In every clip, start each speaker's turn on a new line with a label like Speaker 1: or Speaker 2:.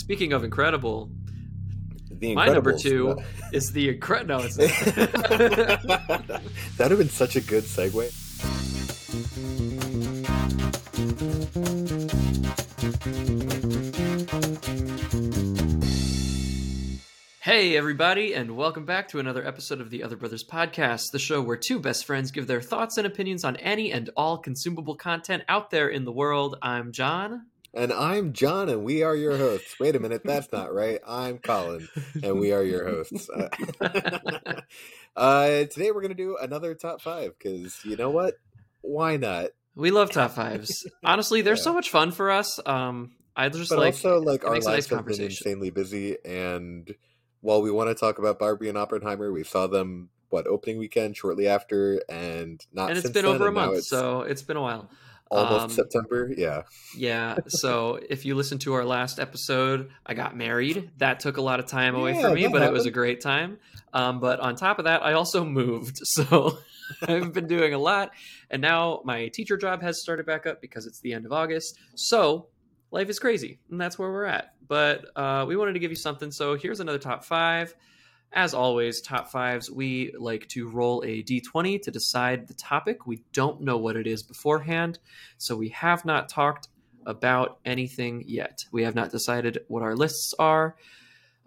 Speaker 1: speaking of incredible,
Speaker 2: The
Speaker 1: my number two
Speaker 2: Uh,
Speaker 1: is the incredible. No, it's not.
Speaker 2: That'd have been such a good segue.
Speaker 1: Hey, everybody, and welcome back to another episode of the Other Brothers Podcast, the show where two best friends give their thoughts and opinions on any and all consumable content out there in the world. I'm John.
Speaker 2: And I'm John, and we are your hosts. Wait a minute, that's not right. I'm Colin, and we are your hosts. Uh, uh, today we're gonna do another top five because you know what? Why not?
Speaker 1: We love top fives. Honestly, they're
Speaker 2: Yeah.
Speaker 1: so much fun for us. Um, I just
Speaker 2: But
Speaker 1: like
Speaker 2: also, like our lives
Speaker 1: nice
Speaker 2: have been insanely busy, and while we want to talk about Barbie and Oppenheimer, we saw them what opening weekend shortly after, and not
Speaker 1: and it's been
Speaker 2: then,
Speaker 1: over a month,
Speaker 2: it's
Speaker 1: so it's been a while.
Speaker 2: Almost
Speaker 1: um,
Speaker 2: September. Yeah,
Speaker 1: Yeah. So if you listen to our last episode, I got married. That took a lot of time away
Speaker 2: Yeah,
Speaker 1: from me, but it was a great time. Um, but on top of that, I also moved. So I've been doing a lot. And now my teacher job has started back up because it's the end of August. So life is crazy. And that's where we're at. But uh, we wanted to give you something. So here's another top five. As always, top fives, we like to roll a d20 to decide the topic. We don't know what it is beforehand. So we have not talked about anything yet. We have not decided what our lists are.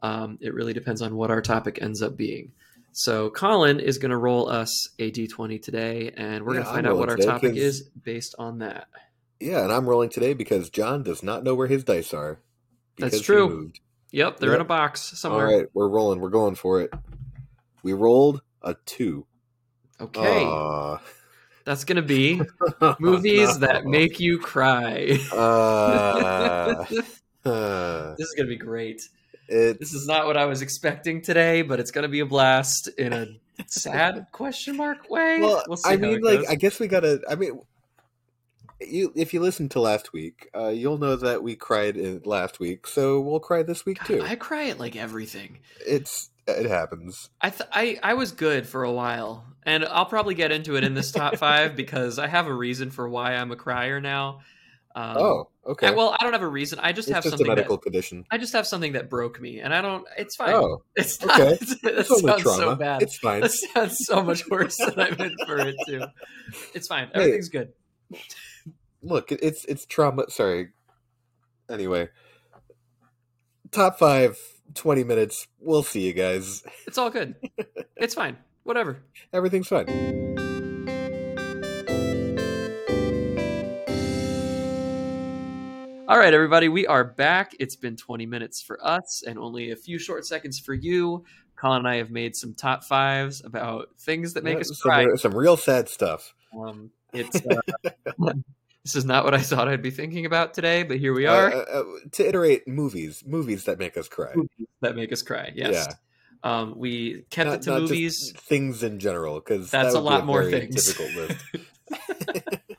Speaker 1: Um, it really depends on what our topic ends up being. So Colin is going to roll us a d20 today, and we're
Speaker 2: Yeah,
Speaker 1: going to find out what our topic is based on that.
Speaker 2: yeah, and I'm rolling today because John does not know where his dice are.
Speaker 1: That's true. Yep, they're
Speaker 2: Yep.
Speaker 1: in a box somewhere.
Speaker 2: All right, we're rolling. We're going for it. We rolled a two.
Speaker 1: Okay,
Speaker 2: Aw.
Speaker 1: that's going to be movies
Speaker 2: No.
Speaker 1: that make you cry.
Speaker 2: Uh, uh,
Speaker 1: this is going to be great. This is not what I was expecting today, but it's going to be a blast in a sad question mark way.
Speaker 2: well.
Speaker 1: we'll see
Speaker 2: I mean, like,
Speaker 1: goes.
Speaker 2: I guess we gotta. I mean, you if you listened to last week, uh, you'll know that we cried in last week, so we'll cry this week
Speaker 1: God,
Speaker 2: too.
Speaker 1: I cry at like everything.
Speaker 2: It's it happens.
Speaker 1: I, th- I I was good for a while, and I'll probably get into it in this top five because I have a reason for why I'm a crier now. Um,
Speaker 2: oh, okay.
Speaker 1: I- well, I don't have a reason. I just
Speaker 2: it's
Speaker 1: have
Speaker 2: just a
Speaker 1: something
Speaker 2: medical
Speaker 1: that
Speaker 2: condition.
Speaker 1: I just have something that broke me, and I don't. It's fine.
Speaker 2: Oh,
Speaker 1: it's not.
Speaker 2: okay.
Speaker 1: that
Speaker 2: it's
Speaker 1: sounds
Speaker 2: trauma.
Speaker 1: so bad.
Speaker 2: It's fine.
Speaker 1: That sounds so much worse than I meant for it to. It's fine.
Speaker 2: Hey.
Speaker 1: Everything's good.
Speaker 2: Look, it's it's trauma. Sorry. Anyway, top five, 20 minutes. We'll see you guys.
Speaker 1: It's all good. it's fine. Whatever.
Speaker 2: Everything's fine.
Speaker 1: All right, everybody, we are back. It's been 20 minutes for us and only a few short seconds for you. Colin and I have made some top fives about things that make
Speaker 2: Yeah,
Speaker 1: us
Speaker 2: some,
Speaker 1: cry.
Speaker 2: some real sad stuff.
Speaker 1: Um, it's uh, this is not what I thought I'd be thinking about today, but here we
Speaker 2: Uh,
Speaker 1: are.
Speaker 2: uh, uh, to iterate, movies, movies that make us cry.
Speaker 1: that make us cry. Yes. Um, we kept
Speaker 2: Not,
Speaker 1: it to movies.
Speaker 2: things in general, because
Speaker 1: That's
Speaker 2: that
Speaker 1: a lot more
Speaker 2: very
Speaker 1: things.
Speaker 2: Difficult list.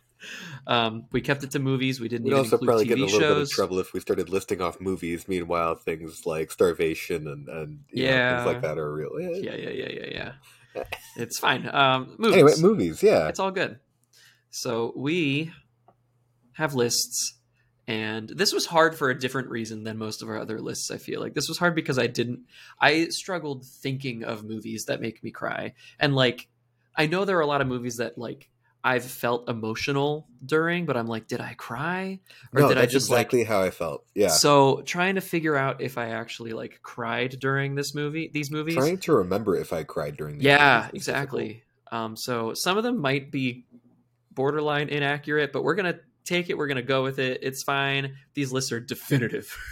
Speaker 1: Um, we kept it to movies. We didn't
Speaker 2: We'd
Speaker 1: even
Speaker 2: also probably
Speaker 1: TV
Speaker 2: get in a little bit of trouble if we started listing off movies. Meanwhile, things like starvation and and you know,
Speaker 1: Yeah.
Speaker 2: things like that are real. eh.
Speaker 1: Yeah, yeah, yeah, yeah, yeah. It's fine. Um, movies.
Speaker 2: Anyway, movies. Yeah.
Speaker 1: It's all good. So we have lists, and this was hard for a different reason than most of our other lists. I feel like this was hard because I didn't. I struggled thinking of movies that make me cry, and like I know there are a lot of movies that like I've felt emotional during, but I'm like, did I cry or
Speaker 2: no,
Speaker 1: did I just
Speaker 2: exactly
Speaker 1: like?
Speaker 2: how I felt. Yeah.
Speaker 1: So trying to figure out if I actually like cried during this movie, these movies.
Speaker 2: Trying to remember if I cried during the
Speaker 1: Yeah, exactly. Um, so some of them might be borderline inaccurate, but we're gonna take it. We're gonna go with it. It's fine. These lists are definitive.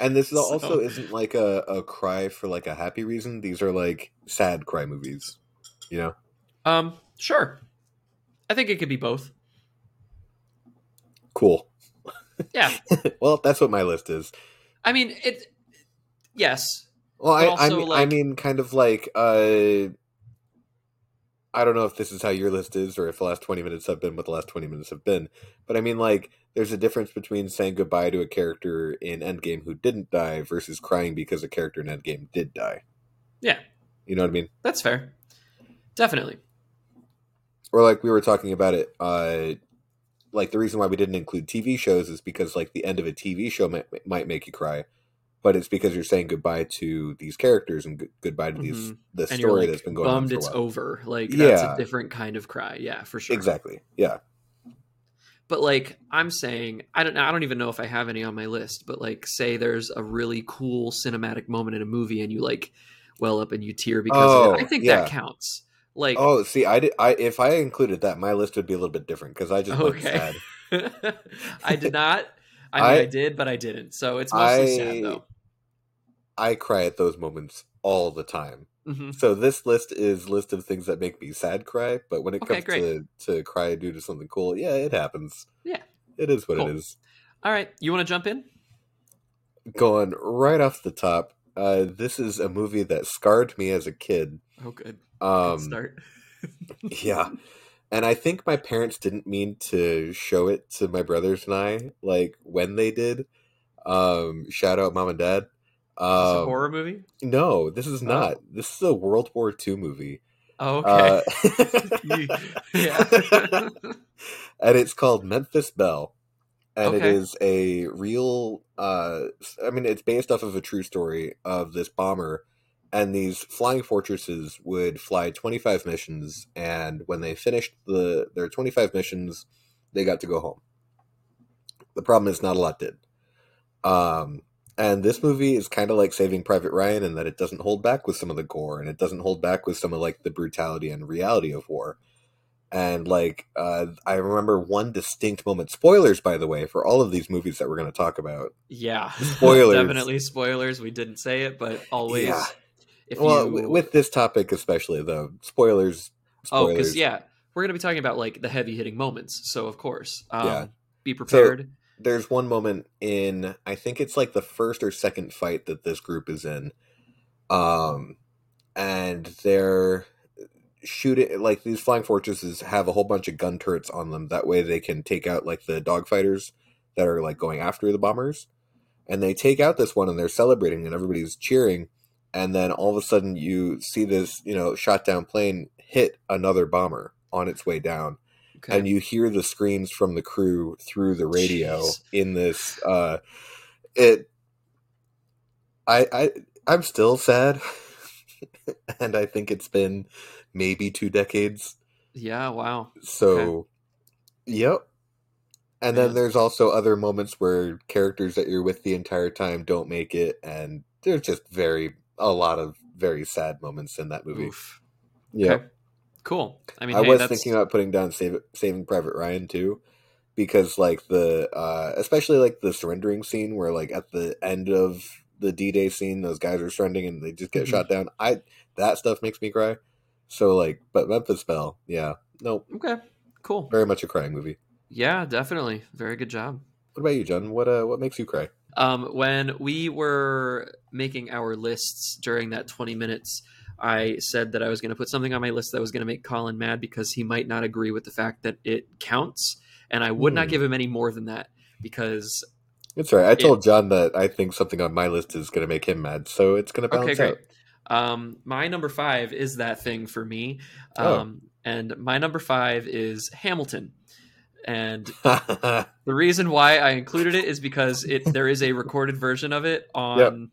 Speaker 2: And this
Speaker 1: So-
Speaker 2: also isn't like a, a cry for like a happy reason. These are like sad cry movies. You know?
Speaker 1: um, sure. I think it could be both.
Speaker 2: Cool.
Speaker 1: Yeah.
Speaker 2: well, that's what my list is.
Speaker 1: I mean, it. Yes.
Speaker 2: Well, I, I mean, I mean, kind of like uh, I don't know if this is how your list is, or if the last twenty minutes have been what the last twenty minutes have been. But I mean, like, there's a difference between saying goodbye to a character in Endgame who didn't die versus crying because a character in Endgame did die.
Speaker 1: Yeah.
Speaker 2: You know what I mean?
Speaker 1: That's fair. Definitely.
Speaker 2: Or like we were talking about it. Uh, like the reason why we didn't include TV shows is because like the end of a TV show might, might make you cry, but it's because you're saying goodbye to these characters and goodbye to these
Speaker 1: Mhm.
Speaker 2: the story
Speaker 1: like
Speaker 2: that's been going on
Speaker 1: bummed
Speaker 2: for a
Speaker 1: it's over. Like that's
Speaker 2: Yeah.
Speaker 1: a different kind of cry. Yeah, for sure.
Speaker 2: Exactly. Yeah.
Speaker 1: But like I'm saying, I don't I don't even know if I have any on my list, but like say there's a really cool cinematic moment in a movie and you like well up and you tear because of
Speaker 2: Oh,
Speaker 1: it. I think
Speaker 2: yeah.
Speaker 1: that counts. Like
Speaker 2: Oh, see, I did. I if I included that, my list would be a little bit different because I just
Speaker 1: Okay.
Speaker 2: sad.
Speaker 1: I did not. I mean, I,
Speaker 2: I-
Speaker 1: did, but I didn't. So it's mostly sad though.
Speaker 2: I cry at those moments all the time.
Speaker 1: hmm
Speaker 2: So this list is list of things that make me sad cry, but when it
Speaker 1: Okay,
Speaker 2: comes
Speaker 1: great.
Speaker 2: to to cry due to something cool, yeah, it happens.
Speaker 1: Yeah.
Speaker 2: It is what
Speaker 1: Cool.
Speaker 2: it is.
Speaker 1: All right, you want to jump in?
Speaker 2: Going right off the top, uh, this is a movie that scarred me as a kid.
Speaker 1: Oh, good. Good
Speaker 2: Um,
Speaker 1: start.
Speaker 2: yeah, and I think my parents didn't mean to show it to my brothers and I, like when they did. Um, shout out mom and dad.
Speaker 1: Is this a
Speaker 2: Um,
Speaker 1: horror movie?
Speaker 2: No, this is
Speaker 1: Oh.
Speaker 2: not. This is a World War II movie.
Speaker 1: Oh, okay.
Speaker 2: Uh,
Speaker 1: yeah.
Speaker 2: and it's called Memphis Belle. And it
Speaker 1: Okay.
Speaker 2: is a real uh I mean it's based off of a true story of this bomber and these flying fortresses would fly 25 missions and when they finished the their 25 missions they got to go home. The problem is not a lot did. Um and this movie is kind of like Saving Private Ryan in that it doesn't hold back with some of the gore and it doesn't hold back with some of like the brutality and reality of war. And like uh, I remember one distinct moment. Spoilers, by the way, for all of these movies that we're going to talk about.
Speaker 1: yeah.
Speaker 2: Spoilers.
Speaker 1: Definitely spoilers. We didn't say it, but always.
Speaker 2: Yeah.
Speaker 1: If
Speaker 2: well,
Speaker 1: you...
Speaker 2: with this topic especially, though, spoilers.
Speaker 1: Oh, because yeah, we're gonna be talking about like the heavy hitting moments. So of course, um,
Speaker 2: Yeah.
Speaker 1: be prepared.
Speaker 2: There's one moment in I think it's like the first or second fight that this group is in, um, and they're shooting like these flying fortresses have a whole bunch of gun turrets on them. That way they can take out like the dogfighters that are like going after the bombers. And they take out this one and they're celebrating and everybody's cheering. And then all of a sudden you see this, you know, shot down plane hit another bomber on its way down.
Speaker 1: Okay.
Speaker 2: And you hear the screams from the crew through the radio
Speaker 1: Jeez.
Speaker 2: in this uh it I I I'm still sad. and I think it's been maybe two decades.
Speaker 1: yeah. Wow.
Speaker 2: So, yep. And
Speaker 1: Yeah.
Speaker 2: then there's also other moments where characters that you're with the entire time don't make it, and there's just very a lot of very sad moments in that movie.
Speaker 1: Oof.
Speaker 2: Yeah,
Speaker 1: Okay. Cool. I mean,
Speaker 2: I
Speaker 1: hey,
Speaker 2: was
Speaker 1: that's...
Speaker 2: thinking about putting down Save, Saving Private Ryan too, because like the uh, especially like the surrendering scene where like at the end of the D-Day scene, those guys are surrendering and they just get
Speaker 1: Mhm.
Speaker 2: shot down. I that stuff makes me cry. So like, but Memphis Belle, yeah, no,
Speaker 1: Okay. Cool.
Speaker 2: very much a crying movie.
Speaker 1: Yeah, definitely. Very good job.
Speaker 2: What about you, John? What uh, what makes you cry?
Speaker 1: Um, when we were making our lists during that 20 minutes, I said that I was going to put something on my list that was going to make Colin mad because he might not agree with the fact that it counts. And I would not
Speaker 2: Hmm.
Speaker 1: give him any more than that because,
Speaker 2: It's right. I told John that I think something on my list is going to make him mad, so it's going to
Speaker 1: okay,
Speaker 2: balance
Speaker 1: great. Um, my number five is that thing for me.
Speaker 2: Oh.
Speaker 1: Um, and my number five is Hamilton. And. The reason why I included it is because it there is a recorded version of it on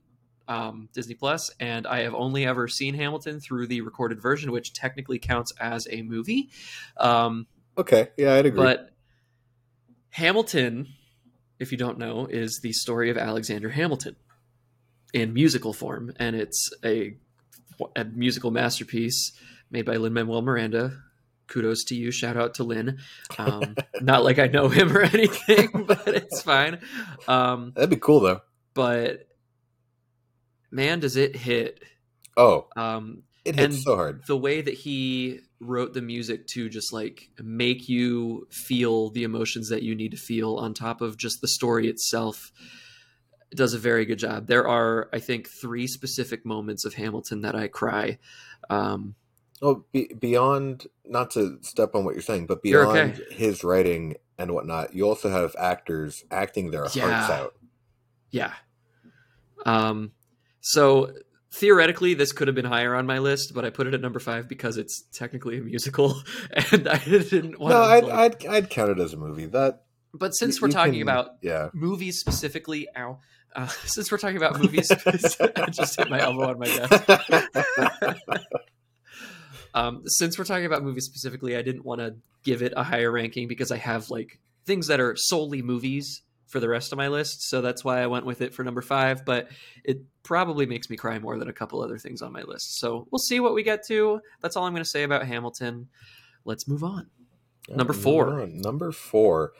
Speaker 1: um, Disney Plus, and I have only ever seen Hamilton through the recorded version, which technically counts as a movie. Um,
Speaker 2: okay, yeah, I'd agree.
Speaker 1: but Hamilton, if you don't know, is the story of Alexander Hamilton in musical form, and it's a, a musical masterpiece made by Lin Manuel Miranda. Kudos to you. Shout out to Lin. Um, not like I know him or anything, but it's fine. Um,
Speaker 2: That'd be cool though.
Speaker 1: but man, does it hit!
Speaker 2: Oh,
Speaker 1: Um,
Speaker 2: it hits
Speaker 1: And-
Speaker 2: so hard.
Speaker 1: the way that he wrote the music to just like make you feel the emotions that you need to feel on top of just the story itself does a very good job there are i think three specific moments of hamilton that i cry um,
Speaker 2: Oh, be, beyond not to step on what you're saying, but beyond
Speaker 1: okay.
Speaker 2: his writing and whatnot, you also have actors acting their
Speaker 1: Yeah.
Speaker 2: hearts out.
Speaker 1: yeah um, so theoretically this could have been higher on my list but i put it at number five because it's technically a musical and i didn't want
Speaker 2: No,
Speaker 1: to
Speaker 2: I'd,
Speaker 1: like-
Speaker 2: I'd I'd count it as a movie. That
Speaker 1: but since
Speaker 2: you-
Speaker 1: we're talking
Speaker 2: can-
Speaker 1: about
Speaker 2: yeah,
Speaker 1: movies specifically ow Uh, since we're talking about movies, I just hit my elbow on my desk. um, since we're talking about movies specifically, I didn't want to give it a higher ranking because I have like things that are solely movies for the rest of my list. So that's why I went with it for number five. But it probably makes me cry more than a couple other things on my list. So we'll see what we get to. That's all I'm going to say about Hamilton. Let's move on. Number four.
Speaker 2: Number four.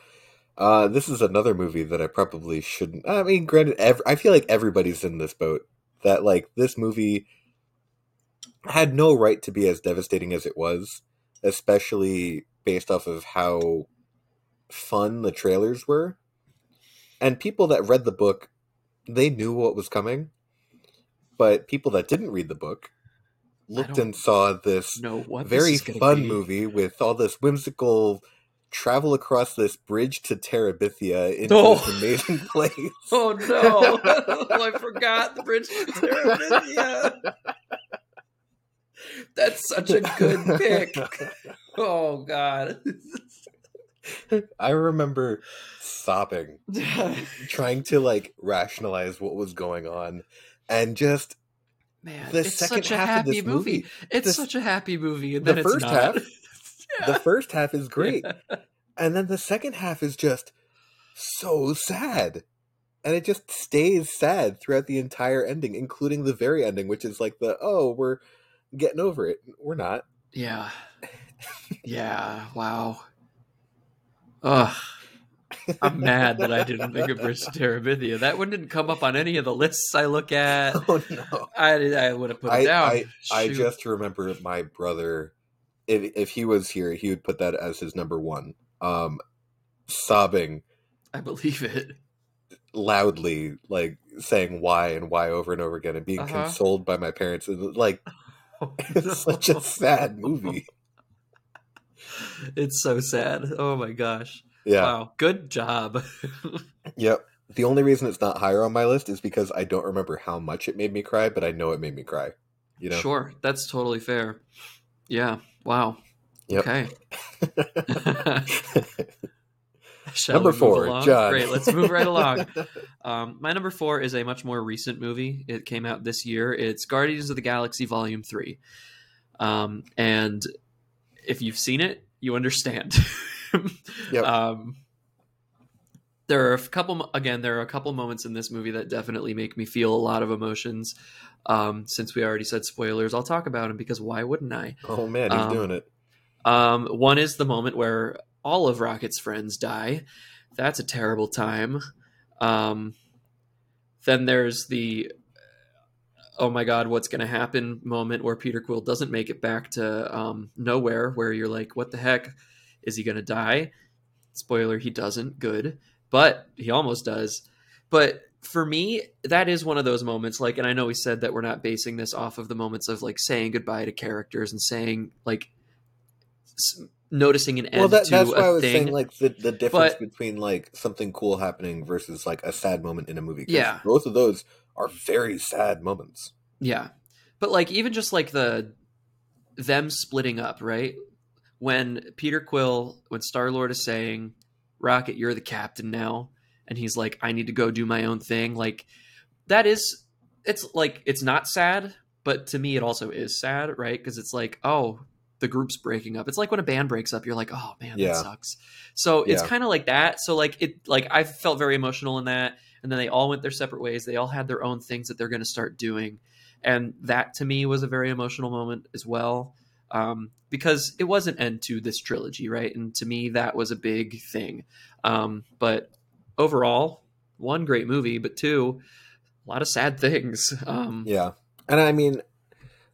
Speaker 2: Uh, this is another movie that I probably shouldn't. I mean, granted, ev- I feel like everybody's in this boat. That like this movie had no right to be as devastating as it was, especially based off of how fun the trailers were. And people that read the book, they knew what was coming. But people that didn't read the book looked and saw this very fun
Speaker 1: be.
Speaker 2: movie with all this whimsical travel across this bridge to Terabithia into
Speaker 1: Oh.
Speaker 2: this amazing place.
Speaker 1: Oh no! oh, I forgot the bridge to Terabithia. That's such a good pick. Oh god.
Speaker 2: I remember sobbing, trying to like rationalize what was going on, and just
Speaker 1: Man,
Speaker 2: the
Speaker 1: it's
Speaker 2: second
Speaker 1: such a
Speaker 2: half
Speaker 1: happy
Speaker 2: of this
Speaker 1: movie.
Speaker 2: movie.
Speaker 1: It's such a happy movie, and
Speaker 2: the
Speaker 1: then it's
Speaker 2: first half,
Speaker 1: Yeah.
Speaker 2: The first half is great, and then the second half is just so sad. And it just stays sad throughout the entire ending, including the very ending, which is like the oh, we're getting over it. We're not.
Speaker 1: Yeah. Yeah. Wow. Ugh. I'm mad that I didn't think of Bridge to Terabithia. That one didn't come up on any of the lists I look at.
Speaker 2: Oh no.
Speaker 1: I, I would have put it
Speaker 2: I,
Speaker 1: down.
Speaker 2: I, I just remember my brother if if he was here, he would put that as his number one. Um sobbing
Speaker 1: I believe it.
Speaker 2: loudly, like saying why and why over and over again and being
Speaker 1: Uh-huh.
Speaker 2: consoled by my parents. And like it's such a sad movie.
Speaker 1: It's so sad. Oh my gosh.
Speaker 2: Yeah.
Speaker 1: Wow. Good job.
Speaker 2: Yep. The only reason it's not higher on my list is because I don't remember how much it made me cry, but I know it made me cry. You know?
Speaker 1: Sure. That's totally fair. Yeah. Wow.
Speaker 2: Yep.
Speaker 1: Okay.
Speaker 2: Number four,
Speaker 1: along?
Speaker 2: John.
Speaker 1: Great. Let's move right along. Um, my number four is a much more recent movie. It came out this year. It's Guardians of the Galaxy Volume Three, um, and if you've seen it, you understand.
Speaker 2: Yep.
Speaker 1: um, there are a couple. Again, there are a couple moments in this movie that definitely make me feel a lot of emotions. Um, since we already said spoilers, I'll talk about them because why wouldn't I?
Speaker 2: oh man, he's
Speaker 1: Um,
Speaker 2: doing it.
Speaker 1: Um, one is the moment where all of Rocket's friends die. That's a terrible time. Um, then there's the oh my god, what's going to happen moment where Peter Quill doesn't make it back to um, Knowhere, where you're like, what the heck? Is he going to die? Spoiler, he doesn't. Good. But he almost does. But for me, that is one of those moments. Like, and I know we said that we're not basing this off of the moments of like saying goodbye to characters and saying like s- noticing an end
Speaker 2: Well, that,
Speaker 1: to
Speaker 2: that's why I was
Speaker 1: thing.
Speaker 2: saying like the, the difference
Speaker 1: But-
Speaker 2: between like something cool happening versus like a sad moment in a movie.
Speaker 1: Yeah.
Speaker 2: both of those are very sad moments.
Speaker 1: Yeah. But like even just like the them splitting up, right? When Peter Quill, when Star Lord is saying, Rocket, you're the captain now, and he's like, I need to go do my own thing, like that is it's like it's not sad, but to me it also is sad, right? Because it's like, oh, the group's breaking up. It's like when a band breaks up, you're like, oh man,
Speaker 2: Yeah.
Speaker 1: that sucks. So it's
Speaker 2: Yeah.
Speaker 1: kind of like that. So like it like I felt very emotional in that. And then they all went their separate ways. They all had their own things that they're going to start doing and that to me was a very emotional moment as well um, because it was an end to this trilogy right and to me that was a big thing um, but overall one great movie but two a lot of sad things um,
Speaker 2: Yeah. And I mean,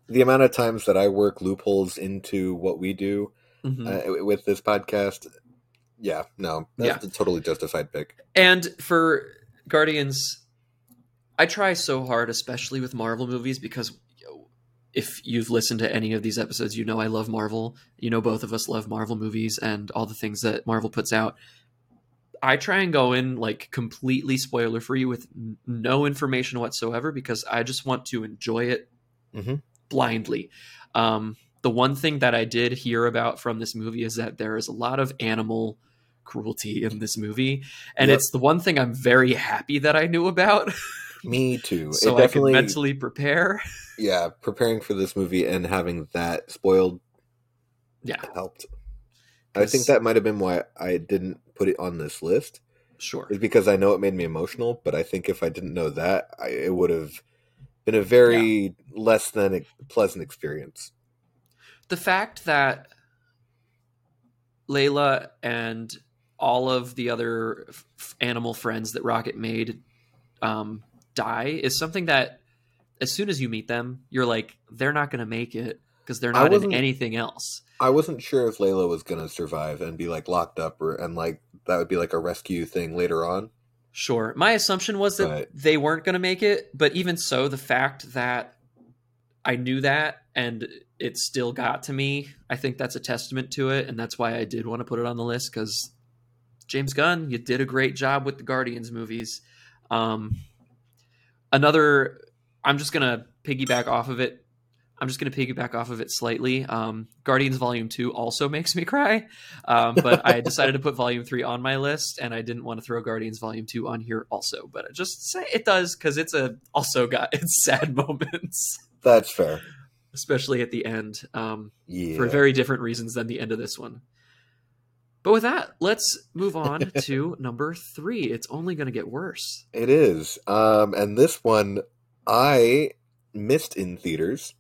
Speaker 2: the amount of times that I work loopholes into what we do
Speaker 1: mhm.
Speaker 2: uh, with this podcast, yeah, no, that's a totally justified pick.
Speaker 1: and for guardians i try so hard especially with marvel movies because if you've listened to any of these episodes you know i love marvel. You know both of us love marvel movies and all the things that marvel puts out. I try and go in like completely spoiler free with n- no information whatsoever because i just want to enjoy it
Speaker 2: Mhm.
Speaker 1: blindly. Um, the one thing that i did hear about from this movie is that there is a lot of animal cruelty in this movie, and
Speaker 2: Yep.
Speaker 1: it's the one thing I'm very happy that I knew about,
Speaker 2: Me too.
Speaker 1: so
Speaker 2: it
Speaker 1: I can mentally prepare.
Speaker 2: yeah, preparing for this movie and having that spoiled
Speaker 1: Yeah,
Speaker 2: helped. I think that might have been why I didn't put it on this list.
Speaker 1: sure.
Speaker 2: Is because I know it made me emotional, but I think if I didn't know that, I, it would have been a very less than pleasant experience.
Speaker 1: the fact that Layla and all of the other f- animal friends that Rocket made um, die is something that, as soon as you meet them, you're like, they're not going to make it because they're not in anything else.
Speaker 2: I wasn't sure if Layla was gonna survive and be like locked up, or and like that would be like a rescue thing later on.
Speaker 1: Sure. My assumption was that
Speaker 2: Right.
Speaker 1: they weren't going to make it, but even so, the fact that I knew that and it still got to me, I think that's a testament to it, and that's why I did want to put it on the list because James Gunn, you did a great job with the Guardians movies. Um, another, I'm just gonna piggyback off of it. I'm just gonna piggyback off of it slightly. Um, Guardians Volume Two also makes me cry, um, but I decided to put Volume Three on my list, and I didn't want to throw Guardians Volume Two on here also. But I just say it does because it's a also got its sad moments,
Speaker 2: That's fair.
Speaker 1: especially at the end. Um,
Speaker 2: Yeah.
Speaker 1: for very different reasons than the end of this one. But with that, let's move on to number three. It's only going to get worse.
Speaker 2: It is. Um, and this one I missed in theaters.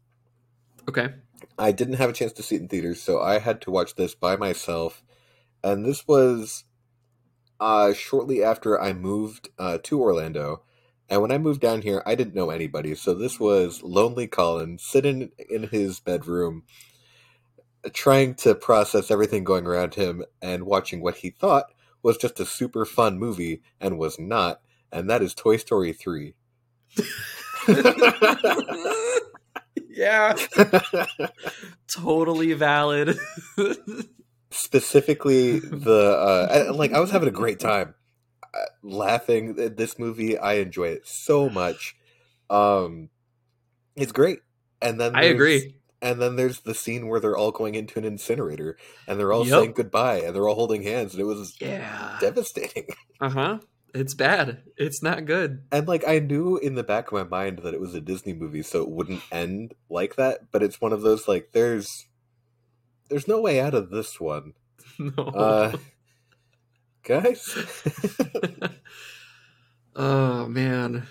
Speaker 1: Okay.
Speaker 2: I didn't have a chance to see it in theaters, so I had to watch this by myself. And this was uh, shortly after I moved uh, to Orlando. And when I moved down here, I didn't know anybody. So this was Lonely Colin sitting in his bedroom, trying to process everything going around him and watching what he thought was just a super fun movie and was not. And that is Toy Story 3.
Speaker 1: yeah. Totally valid.
Speaker 2: specifically the uh like i was having a great time uh, laughing at this movie i enjoy it so much um it's great and then
Speaker 1: I agree.
Speaker 2: And then there's the scene where they're all going into an incinerator and they're all
Speaker 1: Yep.
Speaker 2: saying goodbye and they're all holding hands and it was
Speaker 1: Yeah.
Speaker 2: devastating
Speaker 1: Uh huh. It's bad. It's not good.
Speaker 2: and like i knew in the back of my mind that it was a disney movie so it wouldn't end like that but it's one of those like there's there's no way out of this one
Speaker 1: No.
Speaker 2: uh guys
Speaker 1: oh, man.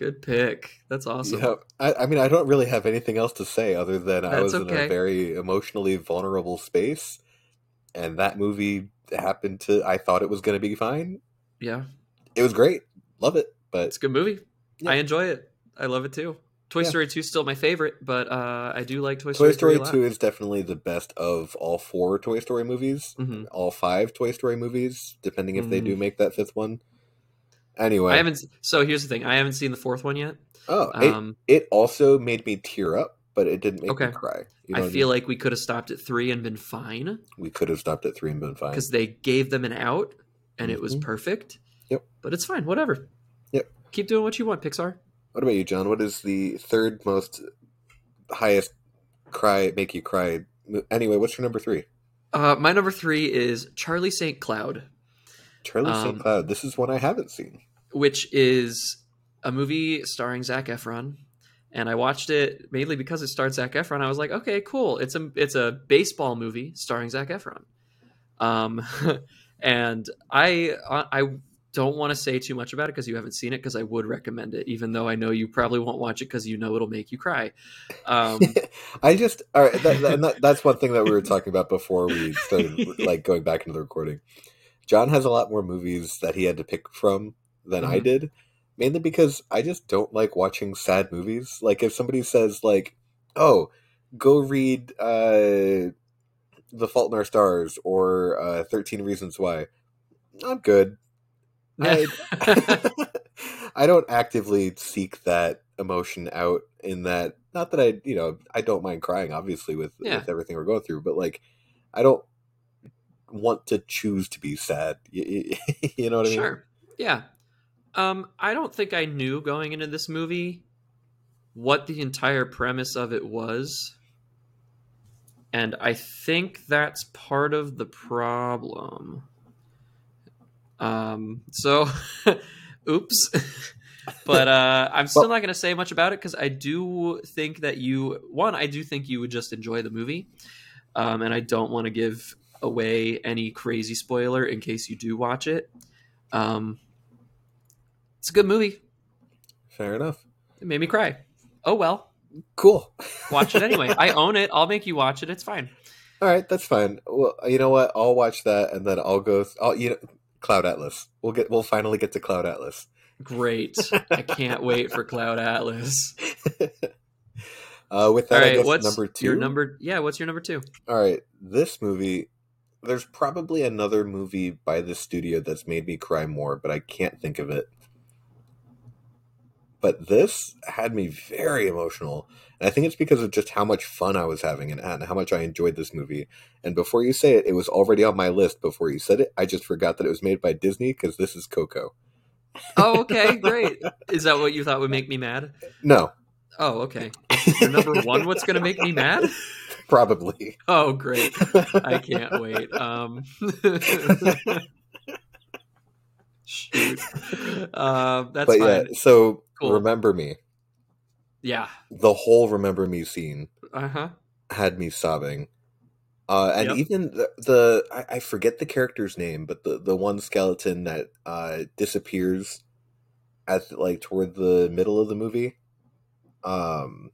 Speaker 1: Good pick. That's awesome.
Speaker 2: Yeah, I, I mean, I don't really have anything else to say other than I
Speaker 1: That's
Speaker 2: was in a very emotionally vulnerable space, and that movie happened to. I thought it was going to be fine.
Speaker 1: Yeah.
Speaker 2: It was great, love it, but
Speaker 1: It's a good movie.
Speaker 2: Yeah.
Speaker 1: I enjoy it. I love it too. Toy
Speaker 2: Yeah.
Speaker 1: Story 2 is still my favorite, but uh, I do like Toy
Speaker 2: Toy
Speaker 1: Story,
Speaker 2: Story
Speaker 1: 3 a lot.
Speaker 2: Two is definitely the best of all four Toy Story movies.
Speaker 1: Mhm.
Speaker 2: All five Toy Story movies, depending if they
Speaker 1: Mhm.
Speaker 2: do make that fifth one. Anyway,
Speaker 1: I haven't. So here's the thing: I haven't seen the fourth one yet.
Speaker 2: oh, it,
Speaker 1: Um,
Speaker 2: it also made me tear up, but it didn't make
Speaker 1: Okay.
Speaker 2: me cry. You
Speaker 1: I
Speaker 2: what
Speaker 1: feel
Speaker 2: mean?
Speaker 1: like we could have stopped at three and been fine
Speaker 2: we could have stopped at three and been fine.
Speaker 1: because they gave them an out, and it was
Speaker 2: Mhm.
Speaker 1: perfect.
Speaker 2: Yep.
Speaker 1: But it's fine. Whatever.
Speaker 2: Yep.
Speaker 1: Keep doing what you want, Pixar.
Speaker 2: What about you, John? What is the third most highest cry make you cry? Anyway, what's your number three?
Speaker 1: Uh, my number three is Charlie St. Cloud,
Speaker 2: Charlie
Speaker 1: Um,
Speaker 2: St. Cloud. This is one I haven't seen.
Speaker 1: Which is a movie starring Zac Efron. And I watched it mainly because it starred Zac Efron. I was like, okay, cool. It's a it's a baseball movie starring Zac Efron. Um, and I I don't want to say too much about it because you haven't seen it because I would recommend it, even though I know you probably won't watch it because you know it'll make you cry. Um,
Speaker 2: I just all right. That, that, that's one thing that we were talking about before we started like going back into the recording. John has a lot more movies that he had to pick from than I
Speaker 1: Mhm.
Speaker 2: did, mainly because I just don't like watching sad movies. Like if somebody says like, "Oh, go read uh, The Fault in Our Stars" or uh, Thirteen Reasons Why," I'm good. I, I don't actively seek that emotion out in that not that I you know I don't mind crying obviously with,
Speaker 1: Yeah.
Speaker 2: with everything we're going through but like I don't want to choose to be sad you, you know what I mean
Speaker 1: Sure. Yeah. Um, I don't think I knew going into this movie what the entire premise of it was. And I think that's part of the problem. Um, so, oops. but uh, I'm still not going to say much about it because I do think that you, one, I do think you would just enjoy the movie. Um, and I don't want to give away any crazy spoiler in case you do watch it. Um, it's a good movie.
Speaker 2: Fair enough.
Speaker 1: It made me cry. Oh well.
Speaker 2: Cool.
Speaker 1: Watch it anyway. I own it. I'll make you watch it. It's fine.
Speaker 2: All right, that's fine. Well, you know what? I'll watch that, and then I'll go. I'll you know, Cloud Atlas. We'll get. We'll finally get to Cloud Atlas.
Speaker 1: Great. I can't wait for Cloud Atlas.
Speaker 2: uh, with that,
Speaker 1: All right,
Speaker 2: I guess
Speaker 1: what's
Speaker 2: number two.
Speaker 1: your number? Yeah, what's your number two?
Speaker 2: All right, this movie. There's probably another movie by this studio that's made me cry more, but I can't think of it. But this had me very emotional. And I think it's because of just how much fun I was having and, and how much I enjoyed this movie. And before you say it, it was already on my list before you said it. I just forgot that it was made by Disney because this is Coco.
Speaker 1: Oh, okay, great. Is that what you thought would make me mad?
Speaker 2: No,
Speaker 1: Oh, okay. Your number one, what's going to make me mad?
Speaker 2: probably.
Speaker 1: Oh, great. I can't wait. Um, shoot. Um, that's
Speaker 2: but
Speaker 1: fine.
Speaker 2: yeah, so
Speaker 1: Cool.
Speaker 2: remember me.
Speaker 1: Yeah.
Speaker 2: The whole remember me scene
Speaker 1: Uh huh.
Speaker 2: had me sobbing. Uh, and
Speaker 1: Yep.
Speaker 2: even the, the I, I forget the character's name, but the, the one skeleton that uh, disappears at like toward the middle of the movie. Um,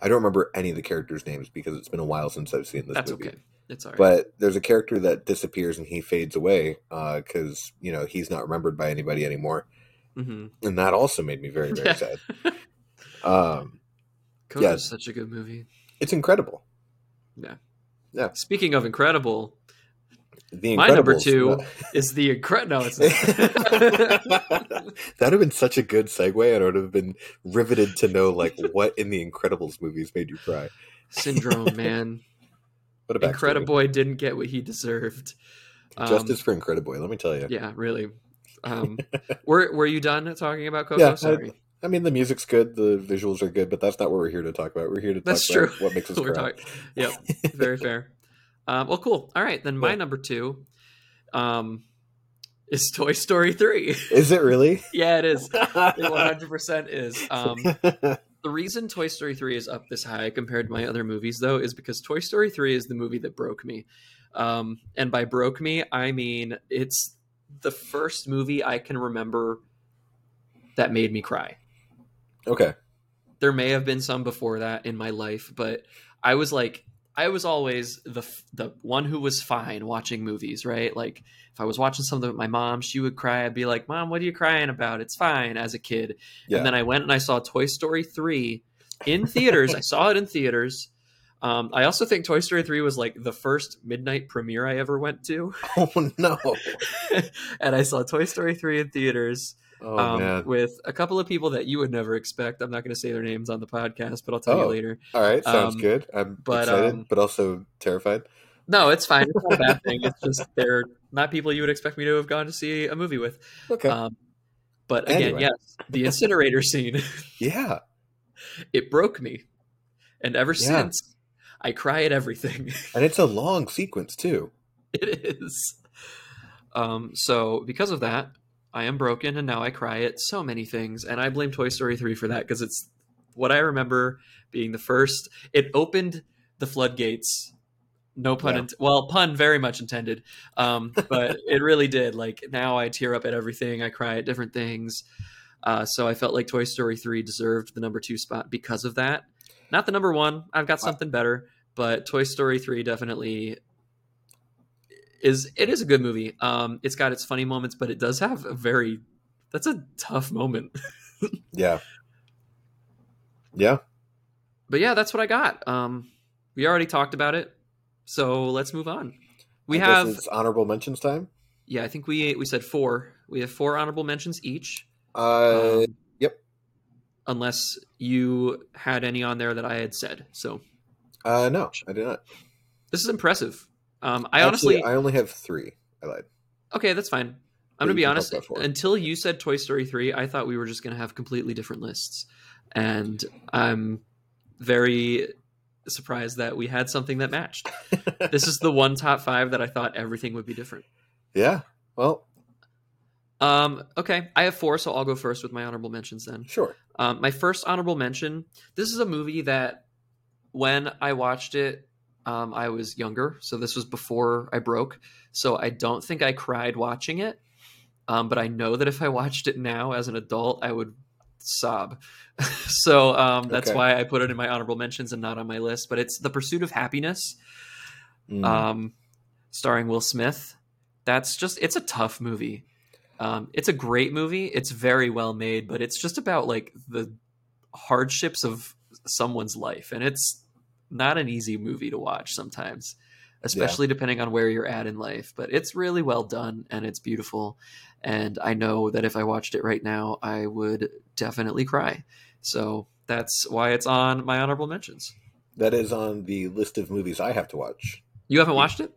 Speaker 2: I don't remember any of the characters' names because it's been a while since I've seen this
Speaker 1: That's
Speaker 2: movie.
Speaker 1: okay. It's all right.
Speaker 2: But there's a character that disappears and he fades away because you know he's not remembered by anybody anymore,
Speaker 1: hmm
Speaker 2: and that also made me very very
Speaker 1: Yeah.
Speaker 2: sad. Um,
Speaker 1: Coco's
Speaker 2: Yeah.
Speaker 1: such a good movie.
Speaker 2: it's incredible. Yeah. Yeah.
Speaker 1: Speaking of incredible,
Speaker 2: The
Speaker 1: My number two is the incredible. No, it's not.
Speaker 2: that would have been such a good segue, and I would have been riveted to know like what in the Incredibles movies made you cry.
Speaker 1: Syndrome, man.
Speaker 2: What about
Speaker 1: Incrediboy didn't get what he deserved. Um,
Speaker 2: Justice for Incrediboy? Let me tell you.
Speaker 1: Yeah, really. Um, were Were you done talking about Coco?
Speaker 2: Yeah, I-
Speaker 1: Sorry.
Speaker 2: I mean, the music's good, the visuals are good, but that's not what we're here to talk about. We're here to talk
Speaker 1: That's
Speaker 2: about
Speaker 1: true.
Speaker 2: what makes us
Speaker 1: We're
Speaker 2: cry.
Speaker 1: talking. Yep. Very fair. Um, well, cool. All right, then my
Speaker 2: Yeah.
Speaker 1: number two um, is Toy Story three.
Speaker 2: Is it really?
Speaker 1: yeah, it is. It one hundred percent is. Um, the reason Toy Story 3 is up this high compared to my other movies, though, is because Toy Story 3 is the movie that broke me. Um, and by broke me, I mean it's the first movie I can remember that made me cry.
Speaker 2: okay.
Speaker 1: There may have been some before that in my life, but I was like, I was always the the one who was fine watching movies, right? Like if I was watching something with my mom, she would cry. I'd be like, "Mom, what are you crying about? It's fine." As a kid,
Speaker 2: Yeah.
Speaker 1: and then I went and I saw Toy Story 3 in theaters. I saw it in theaters. Um, I also think Toy Story 3 was like the first midnight premiere I ever went to.
Speaker 2: oh no.
Speaker 1: and I saw Toy Story 3 in theaters
Speaker 2: Oh
Speaker 1: um, with a couple of people that you would never expect. I'm not going to say their names on the podcast, but I'll tell you
Speaker 2: Oh.
Speaker 1: later.
Speaker 2: All right. Sounds
Speaker 1: um,
Speaker 2: good. I'm
Speaker 1: but,
Speaker 2: excited,
Speaker 1: um,
Speaker 2: but also terrified.
Speaker 1: No, it's fine. It's not a bad thing. It's just they're not people you would expect me to have gone to see a movie with.
Speaker 2: Okay.
Speaker 1: Um, but again,
Speaker 2: Anyway.
Speaker 1: yes, the incinerator scene.
Speaker 2: yeah.
Speaker 1: it broke me and ever
Speaker 2: Yeah.
Speaker 1: since i cry at everything.
Speaker 2: And it's a long sequence too.
Speaker 1: it is. Um so because of that i am broken and now i cry at so many things and i blame toy story 3 for that because it's what i remember being the first. It opened the floodgates. No pun
Speaker 2: Yeah.
Speaker 1: int- well pun very much intended. Um but it really did. Like now i tear up at everything. I cry at different things. Uh, so I felt like Toy Story 3 deserved the number two spot because of that. Not the number one. I've got something better, but Toy Story 3 definitely is it is a good movie. Um, it's got its funny moments, but it does have a very that's a tough moment.
Speaker 2: Yeah. Yeah.
Speaker 1: But yeah, that's what I got. Um, we already talked about it, so let's move on. We
Speaker 2: I
Speaker 1: have
Speaker 2: honorable mentions time.
Speaker 1: yeah, I think we we said four. We have four honorable mentions each.
Speaker 2: Uh,
Speaker 1: Um. Unless you had any on there that I had said. So
Speaker 2: uh, no, I did not.
Speaker 1: this is impressive. Um, I
Speaker 2: Actually,
Speaker 1: honestly,
Speaker 2: I only have three. I lied.
Speaker 1: okay, that's fine. I'm gonna be honest. Until you said Toy Story three, I thought we were just gonna have completely different lists, and I'm very surprised that we had something that matched. this is the one top five that I thought everything would be different.
Speaker 2: Yeah. Well,
Speaker 1: Um, okay, I have four, so I'll go first with my honorable mentions then.
Speaker 2: Sure.
Speaker 1: Um, my first honorable mention. This is a movie that when I watched it, um, I was younger, so this was before I broke. So I don't think I cried watching it. Um, but I know that if I watched it now as an adult, I would sob. so um, that's
Speaker 2: Okay.
Speaker 1: why I put it in my honorable mentions and not on my list. But it's The Pursuit of Happiness,
Speaker 2: Mm.
Speaker 1: um, starring Will Smith. That's just it's a tough movie. Um, it's a great movie. It's very well made, but it's just about like the hardships of someone's life, and it's not an easy movie to watch sometimes, especially depending on where you're at in life. But it's really well done and it's beautiful. And I know that if I watched it right now, I would definitely cry. So that's why it's on my honorable mentions.
Speaker 2: that is on the list of movies I have to watch.
Speaker 1: You haven't watched it?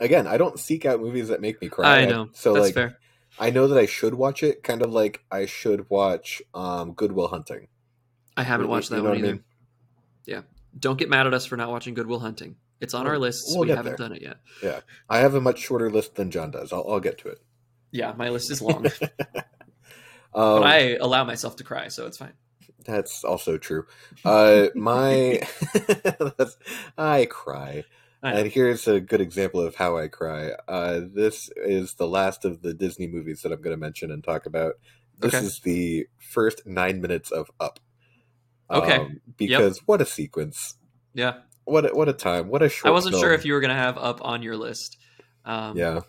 Speaker 2: Again, I don't seek out movies that make me cry.
Speaker 1: I know.
Speaker 2: So
Speaker 1: that's
Speaker 2: like,
Speaker 1: fair.
Speaker 2: I know that I should watch it. Kind of like I should watch um, Good Will Hunting.
Speaker 1: I haven't
Speaker 2: You-
Speaker 1: watched
Speaker 2: you
Speaker 1: that
Speaker 2: know
Speaker 1: one
Speaker 2: what I
Speaker 1: either.
Speaker 2: mean?
Speaker 1: Yeah. Don't get mad at us for not watching Good Will Hunting. It's on
Speaker 2: We'll-
Speaker 1: our list.
Speaker 2: we'll
Speaker 1: we haven't
Speaker 2: there.
Speaker 1: done it yet. Yeah.
Speaker 2: I have a much shorter list than John does. I'll, I'll get to it.
Speaker 1: Yeah, my list is long,
Speaker 2: Um,
Speaker 1: but I allow myself to cry, so it's fine.
Speaker 2: That's also true. Uh, my, I cry. And here's a good example of how I cry. Uh, this is the last of the Disney movies that I'm going to mention and talk about. This
Speaker 1: Okay.
Speaker 2: is the first nine minutes of Up.
Speaker 1: Okay.
Speaker 2: Um, because what a sequence!
Speaker 1: Yeah,
Speaker 2: What a, what a time! What a short.
Speaker 1: I wasn't sure if you were gonna have up on your list. Um,
Speaker 2: Yeah.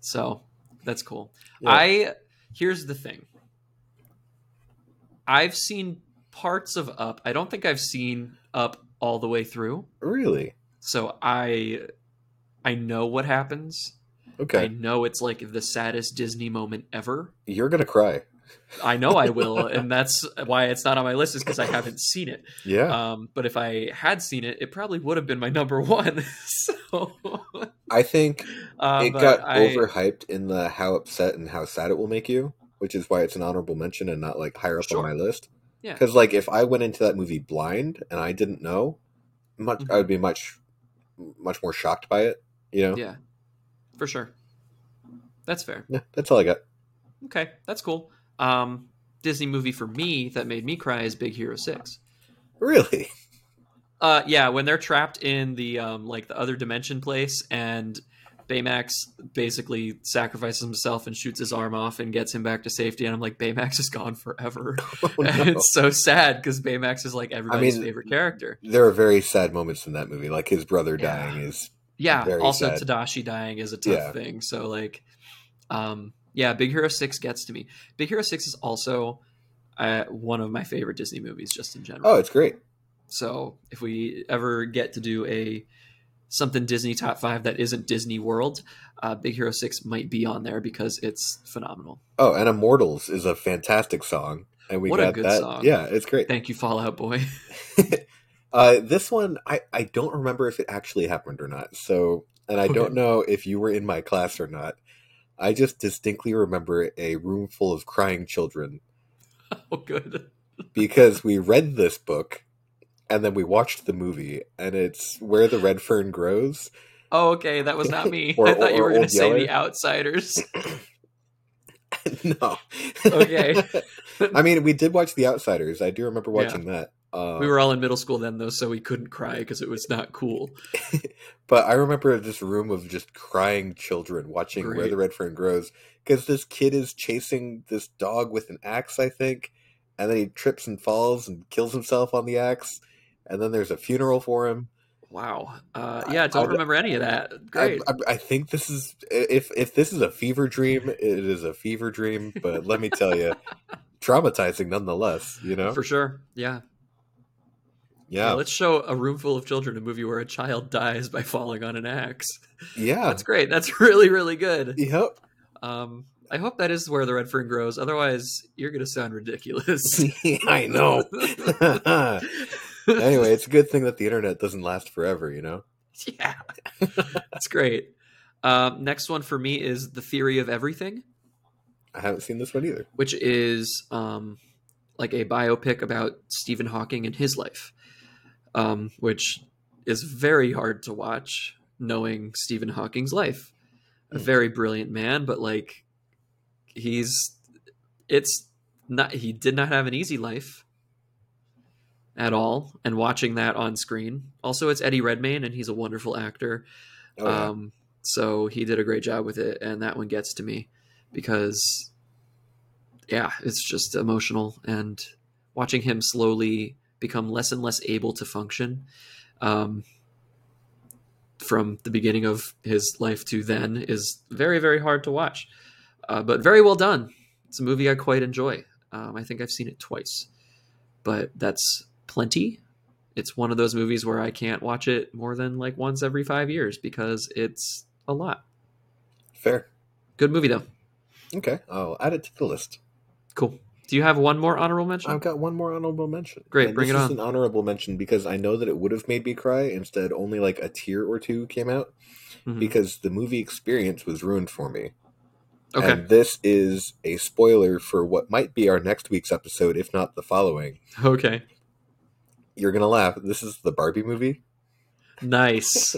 Speaker 1: So that's cool.
Speaker 2: Yeah.
Speaker 1: I here's the thing. I've seen parts of Up. I don't think I've seen Up all the way through.
Speaker 2: Really.
Speaker 1: So I I know what happens.
Speaker 2: Okay.
Speaker 1: I know it's like the saddest Disney moment ever.
Speaker 2: You're gonna cry.
Speaker 1: I know I will, and that's why it's not on my list is because I haven't seen it.
Speaker 2: Yeah.
Speaker 1: Um, but if I had seen it, it probably would have been my number one. so
Speaker 2: I think
Speaker 1: uh,
Speaker 2: it got
Speaker 1: I-
Speaker 2: overhyped in the how upset and how sad it will make you, which is why it's an honorable mention and not like higher up
Speaker 1: Sure.
Speaker 2: on my list.
Speaker 1: Yeah.
Speaker 2: Because like if I went into that movie blind and I didn't know, much
Speaker 1: Mhm.
Speaker 2: I would be much much more shocked by it. You know.
Speaker 1: Yeah, for sure. That's fair.
Speaker 2: Yeah, that's all I got.
Speaker 1: Okay, that's cool. Um, Disney movie for me that made me cry is Big Hero Six.
Speaker 2: Really?
Speaker 1: Uh, yeah, when they're trapped in the um, like the other dimension place, and Baymax basically sacrifices himself and shoots his arm off and gets him back to safety, and I'm like, Baymax is gone forever.
Speaker 2: Oh, no.
Speaker 1: it's so sad because Baymax is like everybody's
Speaker 2: mean,
Speaker 1: favorite character.
Speaker 2: There are very sad moments in that movie, like his brother
Speaker 1: Yeah.
Speaker 2: dying is
Speaker 1: Yeah. Also,
Speaker 2: sad.
Speaker 1: Tadashi dying is a tough
Speaker 2: Yeah.
Speaker 1: thing. So like, um, yeah, Big Hero Six gets to me. Big Hero Six is also uh, one of my favorite Disney movies, just in general.
Speaker 2: Oh, it's great.
Speaker 1: So if we ever get to do a something Disney top five that isn't Disney World, uh, Big Hero Six might be on there because it's phenomenal.
Speaker 2: Oh, and Immortals is a fantastic song. And we
Speaker 1: What a
Speaker 2: got
Speaker 1: good
Speaker 2: that.
Speaker 1: song.
Speaker 2: Yeah, it's great.
Speaker 1: Thank you, Fall Out Boy.
Speaker 2: Uh, this one, I, I don't remember if it actually happened or not. So, and I
Speaker 1: Okay.
Speaker 2: don't know if you were in my class or not. I just distinctly remember a room full of crying children
Speaker 1: oh, good.
Speaker 2: because we read this book and then we watched the movie, and it's Where the Red Fern Grows.
Speaker 1: Oh, okay, that was not me.
Speaker 2: Or-
Speaker 1: I thought you were going to say The Outsiders.
Speaker 2: no.
Speaker 1: Okay.
Speaker 2: I mean, we did watch The Outsiders. I do remember watching that. Um,
Speaker 1: we were all in middle school then, though, so we couldn't cry because it was not cool.
Speaker 2: But I remember this room of just crying children watching Where the Red Fern Grows because this kid is chasing this dog with an axe, I think, and then he trips and falls and kills himself on the axe, and then there's a funeral for him.
Speaker 1: Wow. Uh, yeah, I don't
Speaker 2: I-
Speaker 1: remember any of that.
Speaker 2: I,
Speaker 1: Great.
Speaker 2: I, I think this is if if this is a fever dream, it is a fever dream. But let me tell you, traumatizing nonetheless. You know,
Speaker 1: For sure. Yeah.
Speaker 2: yeah,
Speaker 1: Let's show a room full of children a movie where a child dies by falling on an axe.
Speaker 2: yeah,
Speaker 1: That's great. That's really, really good.
Speaker 2: yep.
Speaker 1: Um, I hope that is where the red fern grows. Otherwise, you're going to sound ridiculous.
Speaker 2: I know. Anyway, it's a good thing that the internet doesn't last forever. You know.
Speaker 1: yeah. That's great. Um, next one for me is The Theory of Everything,
Speaker 2: I haven't seen this one either.
Speaker 1: which is um, like a biopic about Stephen Hawking and his life, um, which is very hard to watch knowing Stephen Hawking's life. A
Speaker 2: Hmm.
Speaker 1: very brilliant man, but like he's it's not he did not have an easy life at all and watching that on screen. Also it's eddie redmayne and he's a wonderful actor.
Speaker 2: Oh, yeah.
Speaker 1: um so he did a great job with it and that one gets to me because yeah it's just emotional. And watching him slowly become less and less able to function um from the beginning of his life to then is very very hard to watch. Uh, but very well done. It's a movie i quite enjoy. Um, i think i've seen it twice. But that's plenty it's one of those movies where i can't watch it more than like once every five years because it's a lot
Speaker 2: Fair.
Speaker 1: good movie though
Speaker 2: Okay, I'll add it to the list.
Speaker 1: cool do you have one more honorable mention
Speaker 2: I've got one more honorable mention.
Speaker 1: Great,
Speaker 2: And
Speaker 1: bring
Speaker 2: this
Speaker 1: it
Speaker 2: is
Speaker 1: on.
Speaker 2: an honorable mention because I know that it would have made me cry. Instead, only like a tear or two came out
Speaker 1: Mhm.
Speaker 2: because the movie experience was ruined for me.
Speaker 1: okay
Speaker 2: And this is a spoiler for what might be our next week's episode, if not the following.
Speaker 1: okay
Speaker 2: You're gonna laugh. This is the Barbie movie.
Speaker 1: nice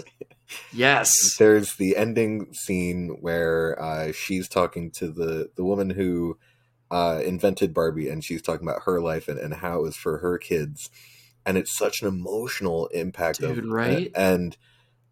Speaker 1: yes
Speaker 2: There's the ending scene where uh, she's talking to the the woman who uh, invented Barbie, and she's talking about her life and, and how it was for her kids, and it's such an emotional impact.
Speaker 1: Dude,
Speaker 2: of,
Speaker 1: right?
Speaker 2: And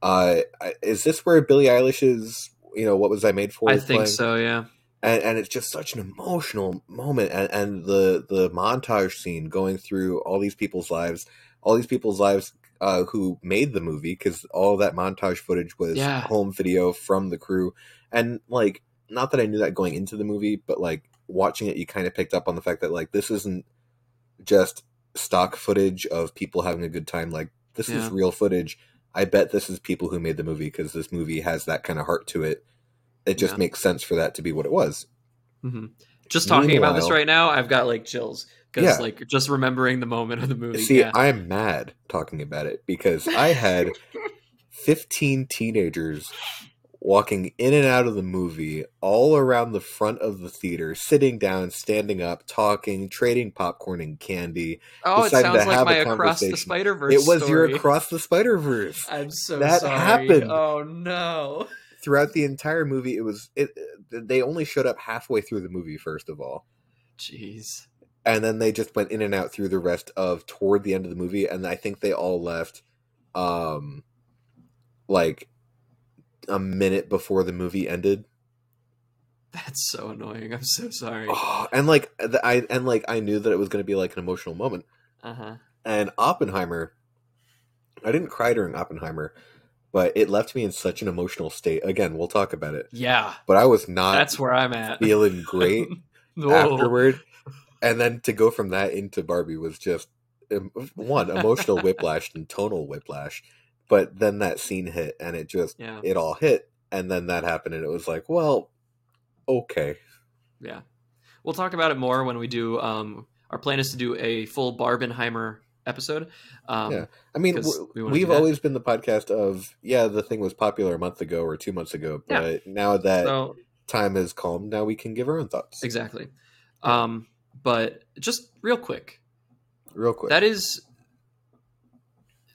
Speaker 2: uh, is this where Billie Eilish's you know what was I made for?
Speaker 1: i think
Speaker 2: playing?
Speaker 1: so yeah
Speaker 2: and, and it's just such an emotional moment and, and the the montage scene going through all these people's lives all these people's lives uh, who made the movie because all that montage footage was
Speaker 1: Yeah.
Speaker 2: home video from the crew and like not that i knew that going into the movie but like watching it you kind of picked up on the fact that like this isn't just stock footage of people having a good time like this
Speaker 1: Yeah.
Speaker 2: is real footage i bet this is people who made the movie because this movie has that kind of heart to it it just
Speaker 1: Yeah.
Speaker 2: makes sense for that to be what it was
Speaker 1: hmm Just talking about this right now, I've got like chills because
Speaker 2: Yeah.
Speaker 1: like just remembering the moment of the movie.
Speaker 2: See,
Speaker 1: yeah.
Speaker 2: I'm mad talking about it because I had 15 teenagers walking in and out of the movie all around the front of the theater, sitting down, standing up, talking, trading popcorn and candy.
Speaker 1: oh, it sounds like my Across the. Spider Verse.
Speaker 2: it was
Speaker 1: story.
Speaker 2: your Across the Spider Verse.
Speaker 1: I'm so
Speaker 2: That
Speaker 1: sorry.
Speaker 2: happened.
Speaker 1: Oh no.
Speaker 2: Throughout the entire movie, it was it. They only showed up halfway through the movie, first of all.
Speaker 1: Jeez.
Speaker 2: and then they just went in and out through the rest of toward the end of the movie and i think they all left um like a minute before the movie ended
Speaker 1: That's so annoying. I'm so sorry.
Speaker 2: oh, and like the, i and like i knew that it was going to be like an emotional moment
Speaker 1: Uh huh.
Speaker 2: and oppenheimer i didn't cry during oppenheimer but it left me in such an emotional state. Again we'll talk about it.
Speaker 1: Yeah,
Speaker 2: but i was not
Speaker 1: that's where I'm at.
Speaker 2: feeling great afterward. And then to go from that into barbie was just one emotional whiplash and tonal whiplash. But then that scene hit and it just
Speaker 1: Yeah,
Speaker 2: it all hit. And then that happened and it was like well okay.
Speaker 1: Yeah. We'll talk about it more when we do. Um, our plan is to do a full Barbenheimer episode. Um,
Speaker 2: Yeah. i mean,
Speaker 1: we
Speaker 2: we've always been the podcast of yeah the thing was popular a month ago or two months ago
Speaker 1: Yeah.
Speaker 2: but now that
Speaker 1: So
Speaker 2: time has calmed now we can give our own thoughts
Speaker 1: exactly. Um, but just real quick,
Speaker 2: real quick
Speaker 1: that is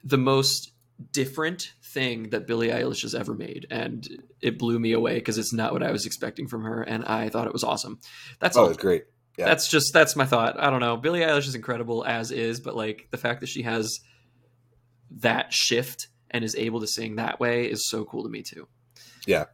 Speaker 1: the most different thing that Billie Eilish has ever made, and it blew me away because it's not what I was expecting from her, and I thought it was awesome. That's
Speaker 2: oh
Speaker 1: all.
Speaker 2: it's great yeah.
Speaker 1: That's just that's my thought. I don't know. Billie Eilish is incredible as is, but like the fact that she has that shift and is able to sing that way is so cool to me too.
Speaker 2: Yeah.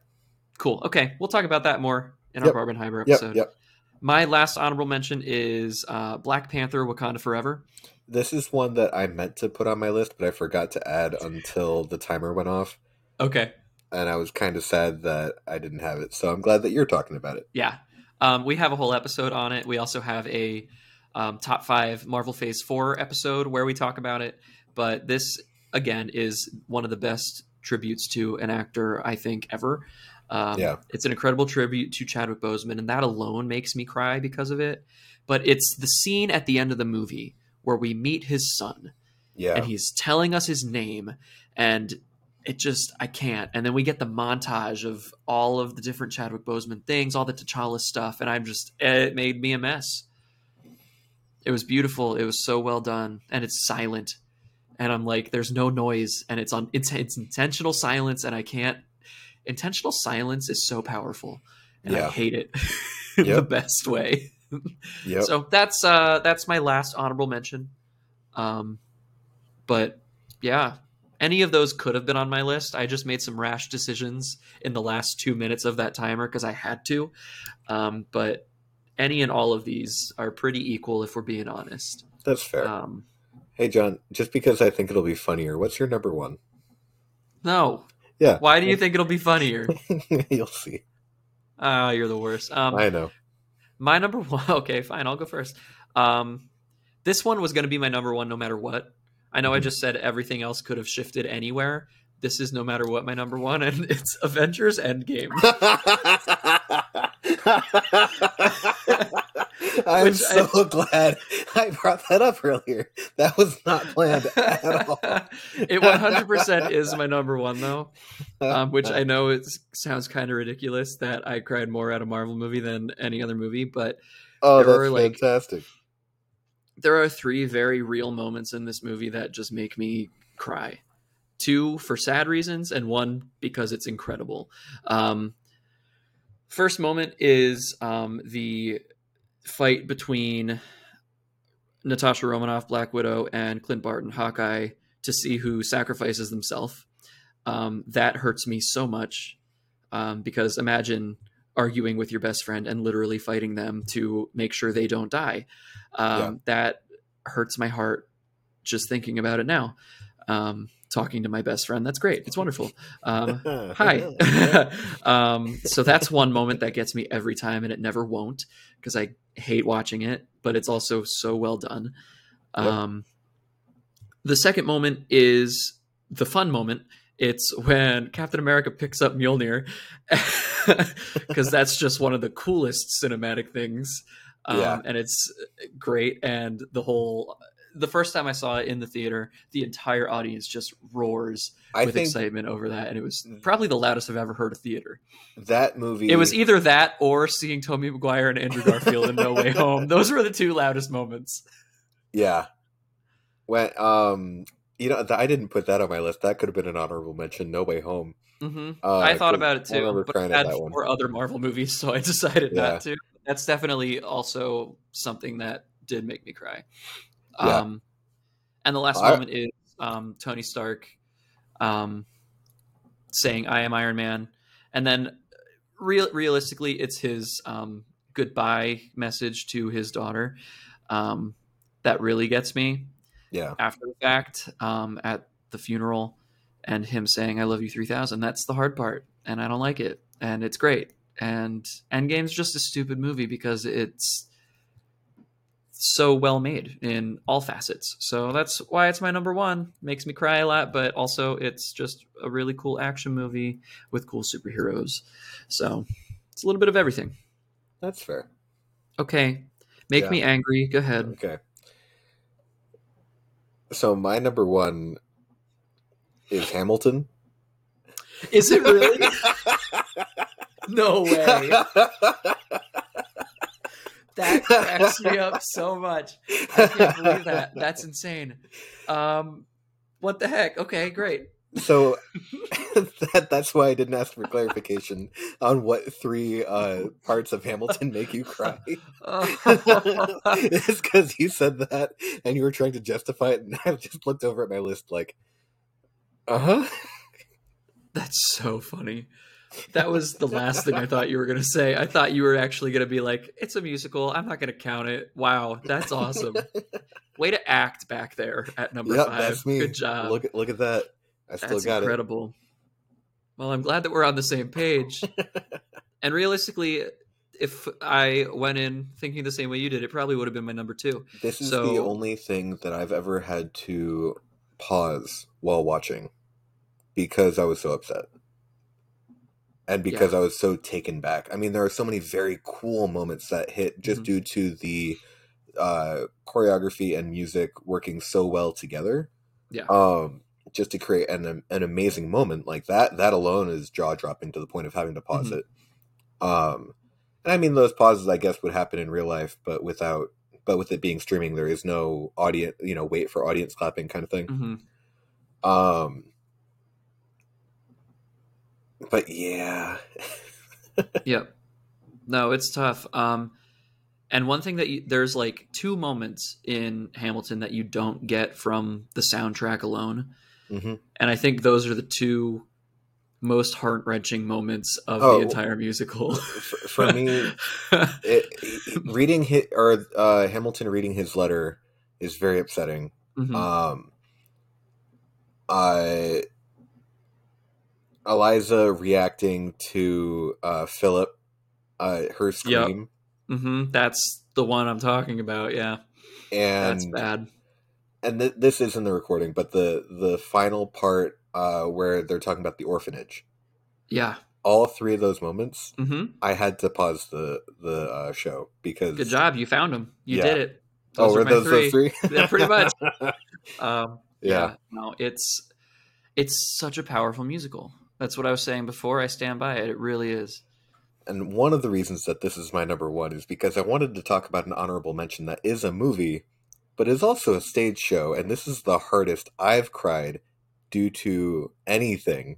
Speaker 1: Cool. Okay, we'll talk about that more in
Speaker 2: Yep.
Speaker 1: our Barbenheimer
Speaker 2: yep
Speaker 1: episode.
Speaker 2: yep
Speaker 1: My last honorable mention is uh, Black Panther: Wakanda Forever.
Speaker 2: This is one that I meant to put on my list, but I forgot to add until the timer went off.
Speaker 1: Okay.
Speaker 2: And I was kind of sad that I didn't have it. So I'm glad that you're talking about it.
Speaker 1: Yeah. Um, we have a whole episode on it. We also have a um, top five Marvel Phase 4 episode where we talk about it. But this, again, is one of the best tributes to an actor, I think, ever. Um,
Speaker 2: Yeah.
Speaker 1: It's an incredible tribute to Chadwick Boseman, and that alone makes me cry because of it. But it's the scene at the end of the movie where we meet his son
Speaker 2: Yeah.
Speaker 1: and he's telling us his name and it just I can't. And then we get the montage of all of the different Chadwick Boseman things, all the T'Challa stuff, and I'm just it made me a mess. It was beautiful. It was so well done, and it's silent. And I'm like, there's no noise, and it's on it's, it's intentional silence, and I can't. Intentional silence is so powerful, and I hate it. in the best way.
Speaker 2: Yep.
Speaker 1: So that's uh that's my last honorable mention. Um but yeah, any of those could have been on my list. I just made some rash decisions in the last 2 minutes of that timer because I had to. Um but any and all of these are pretty equal if we're being honest.
Speaker 2: That's fair.
Speaker 1: Um
Speaker 2: hey, John, just because I think it'll be funnier, what's your number one?
Speaker 1: no.
Speaker 2: Yeah.
Speaker 1: Why do you think it'll be funnier?
Speaker 2: You'll see.
Speaker 1: Ah, you're the worst. Um
Speaker 2: I know.
Speaker 1: My number one. Okay, fine. I'll go first. Um, this one was going to be my number one no matter what. I know I just said everything else could have shifted anywhere. This is no matter what my number one, and it's Avengers Endgame.
Speaker 2: I'm so glad I brought that up earlier. That was not planned at all.
Speaker 1: it 100% is my number one, though, um, which I know it sounds kind of ridiculous that I cried more at a Marvel movie than any other movie, but
Speaker 2: oh, that's
Speaker 1: were, like,
Speaker 2: fantastic.
Speaker 1: There are three very real moments in this movie that just make me cry. Two for sad reasons, and one because it's incredible. Um, first moment is um, the fight between Natasha Romanoff, Black Widow, and Clint Barton, Hawkeye, to see who sacrifices themselves. Um, that hurts me so much um, because imagine arguing with your best friend and literally fighting them to make sure they don't die. Um,
Speaker 2: Yeah.
Speaker 1: That hurts my heart just thinking about it now. Um, talking to my best friend, that's great. It's wonderful. Um, hi. um, so that's one moment that gets me every time, and it never won't because I hate watching it, but it's also so well done.
Speaker 2: Yep.
Speaker 1: Um, the second moment is the fun moment. It's when Captain America picks up Mjolnir, because that's just one of the coolest cinematic things. Um,
Speaker 2: Yeah.
Speaker 1: and it's great. And the whole, the first time I saw it in the theater, the entire audience just roars
Speaker 2: I
Speaker 1: with excitement over that, and it was probably the loudest I've ever heard a theater.
Speaker 2: that movie.
Speaker 1: It was either that or seeing Tobey Maguire and Andrew Garfield in No Way Home. Those were the two loudest moments.
Speaker 2: Yeah. When um, you know, I didn't put that on my list. That could have been an honorable mention. No Way Home.
Speaker 1: hmm
Speaker 2: Uh,
Speaker 1: I thought about it too, but I had
Speaker 2: one.
Speaker 1: four other Marvel movies, so I decided
Speaker 2: Yeah.
Speaker 1: not to. That's definitely also something that did make me cry.
Speaker 2: Yeah.
Speaker 1: Um, and the last
Speaker 2: I-
Speaker 1: moment is um, Tony Stark um, saying, "I am Iron Man," and then real realistically, it's his um, goodbye message to his daughter um, that really gets me
Speaker 2: Yeah.
Speaker 1: after the fact um, at the funeral and him saying "I love you 3000." That's the hard part, and I don't like it, and it's great. And Endgame's just a stupid movie because it's so well made in all facets. So that's why it's my number one. Makes me cry a lot, but also it's just a really cool action movie with cool superheroes. So it's a little bit of everything.
Speaker 2: That's fair.
Speaker 1: Okay, make
Speaker 2: Yeah.
Speaker 1: me angry. Go ahead.
Speaker 2: Okay. So my number one is Hamilton.
Speaker 1: Is it really? no way. That cracks me up so much. I can't believe that. That's insane. Um, what the heck? Okay, great.
Speaker 2: So that that's why I didn't ask for clarification on what three uh, parts of Hamilton make you cry. it's because you said that and you were trying to justify it, and I just looked over at my list like, uh huh.
Speaker 1: That's so funny. That was the last thing I thought you were going to say. I thought you were actually going to be like, it's a musical. I'm not going to count it. Wow, that's awesome. Way to act back there at number
Speaker 2: Yep,
Speaker 1: five.
Speaker 2: that's me.
Speaker 1: Good job.
Speaker 2: Look look at that. I still
Speaker 1: That's
Speaker 2: got
Speaker 1: incredible. Well, I'm glad that we're on the same page. and realistically, if I went in thinking the same way you did, it probably would have been my number two.
Speaker 2: This is
Speaker 1: So-
Speaker 2: the only thing that I've ever had to pause while watching because I was so upset. And because I was so taken back. I mean, there are so many very cool moments that hit just
Speaker 1: Mhm.
Speaker 2: due to the uh, choreography and music working so well together.
Speaker 1: Yeah.
Speaker 2: Um, just to create an an amazing moment like that. That alone is jaw dropping to the point of having to pause
Speaker 1: Mhm.
Speaker 2: it. Um, and I mean, those pauses, I guess, would happen in real life, but without, but with it being streaming, there is no audience, you know, wait for audience clapping kind of thing.
Speaker 1: hmm
Speaker 2: Um, but yeah,
Speaker 1: Yep. No, it's tough. Um, and one thing that you, there's like two moments in Hamilton that you don't get from the soundtrack alone,
Speaker 2: hmm
Speaker 1: and I think those are the two most heart wrenching moments of
Speaker 2: Oh.
Speaker 1: the entire musical.
Speaker 2: For, for me, it, reading his, or uh, Hamilton reading his letter is very upsetting.
Speaker 1: Mhm.
Speaker 2: Um, uh, Eliza reacting to uh, Philip, uh, her scream,
Speaker 1: Mhm. That's the one I'm talking about. Yeah, that's bad.
Speaker 2: And th- this is in the recording, but the the final part uh, where they're talking about the orphanage,
Speaker 1: Yeah.
Speaker 2: all three of those moments,
Speaker 1: mm-hmm.
Speaker 2: I had to pause the the uh, show because
Speaker 1: Good job. You found them. You
Speaker 2: Yeah.
Speaker 1: did it.
Speaker 2: oh, were
Speaker 1: are my
Speaker 2: those those three?
Speaker 1: Yeah, pretty much. Um,
Speaker 2: Yeah.
Speaker 1: No, it's it's such a powerful musical. That's what I was saying before. I stand by it. It really is.
Speaker 2: And one of the reasons that this is my number one is because I wanted to talk about an honorable mention that is a movie, but it's also a stage show. And this is the hardest I've cried due to anything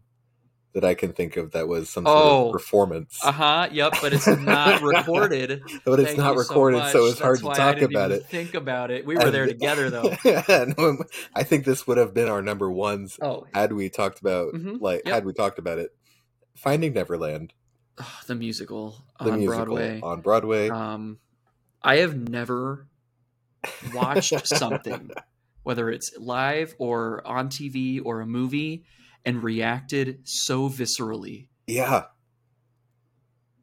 Speaker 2: that I can think of that was some sort
Speaker 1: Oh.
Speaker 2: of performance.
Speaker 1: Uh huh. Yep. But it's not recorded.
Speaker 2: but it's
Speaker 1: Thank
Speaker 2: not
Speaker 1: so
Speaker 2: recorded, so,
Speaker 1: much.
Speaker 2: it's hard
Speaker 1: That's
Speaker 2: to
Speaker 1: why I
Speaker 2: talk
Speaker 1: didn't
Speaker 2: about
Speaker 1: even
Speaker 2: it.
Speaker 1: Think about it. We were
Speaker 2: And-
Speaker 1: there together, though.
Speaker 2: and um, I think this would have been our number ones
Speaker 1: Oh,
Speaker 2: had we talked about
Speaker 1: Mhm.
Speaker 2: like
Speaker 1: Yep.
Speaker 2: had we talked about it. Finding Neverland,
Speaker 1: the musical
Speaker 2: the
Speaker 1: on
Speaker 2: musical
Speaker 1: Broadway.
Speaker 2: on Broadway.
Speaker 1: Um, I have never watched something, whether it's live or on TV or a movie, and reacted so viscerally.
Speaker 2: yeah.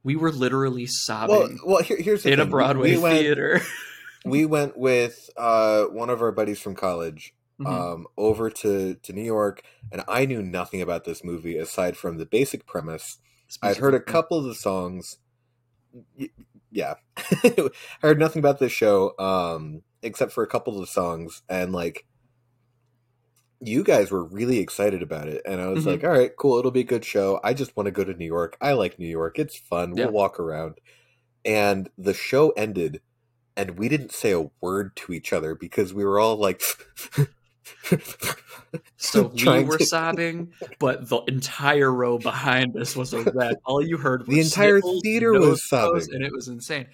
Speaker 1: We were literally sobbing
Speaker 2: well, here, here's the
Speaker 1: in a
Speaker 2: thing. We-
Speaker 1: Broadway
Speaker 2: we went,
Speaker 1: theater.
Speaker 2: we went with uh, one of our buddies from college
Speaker 1: Mhm.
Speaker 2: um, over to, to New York, and I knew nothing about this movie aside from the basic premise. I'd heard a couple of the songs. Yeah, I heard nothing about this show um, except for a couple of songs, and like you guys were really excited about it, and I was
Speaker 1: Mhm.
Speaker 2: like, "All right, cool, it'll be a good show." I just want to go to New York. I like New York; it's fun.
Speaker 1: Yeah.
Speaker 2: We'll walk around. And the show ended, and we didn't say a word to each other because we were all like.
Speaker 1: So we were
Speaker 2: to-
Speaker 1: sobbing, but the entire row behind us was a. All you heard
Speaker 2: The entire theater was sobbing.
Speaker 1: and it was insane.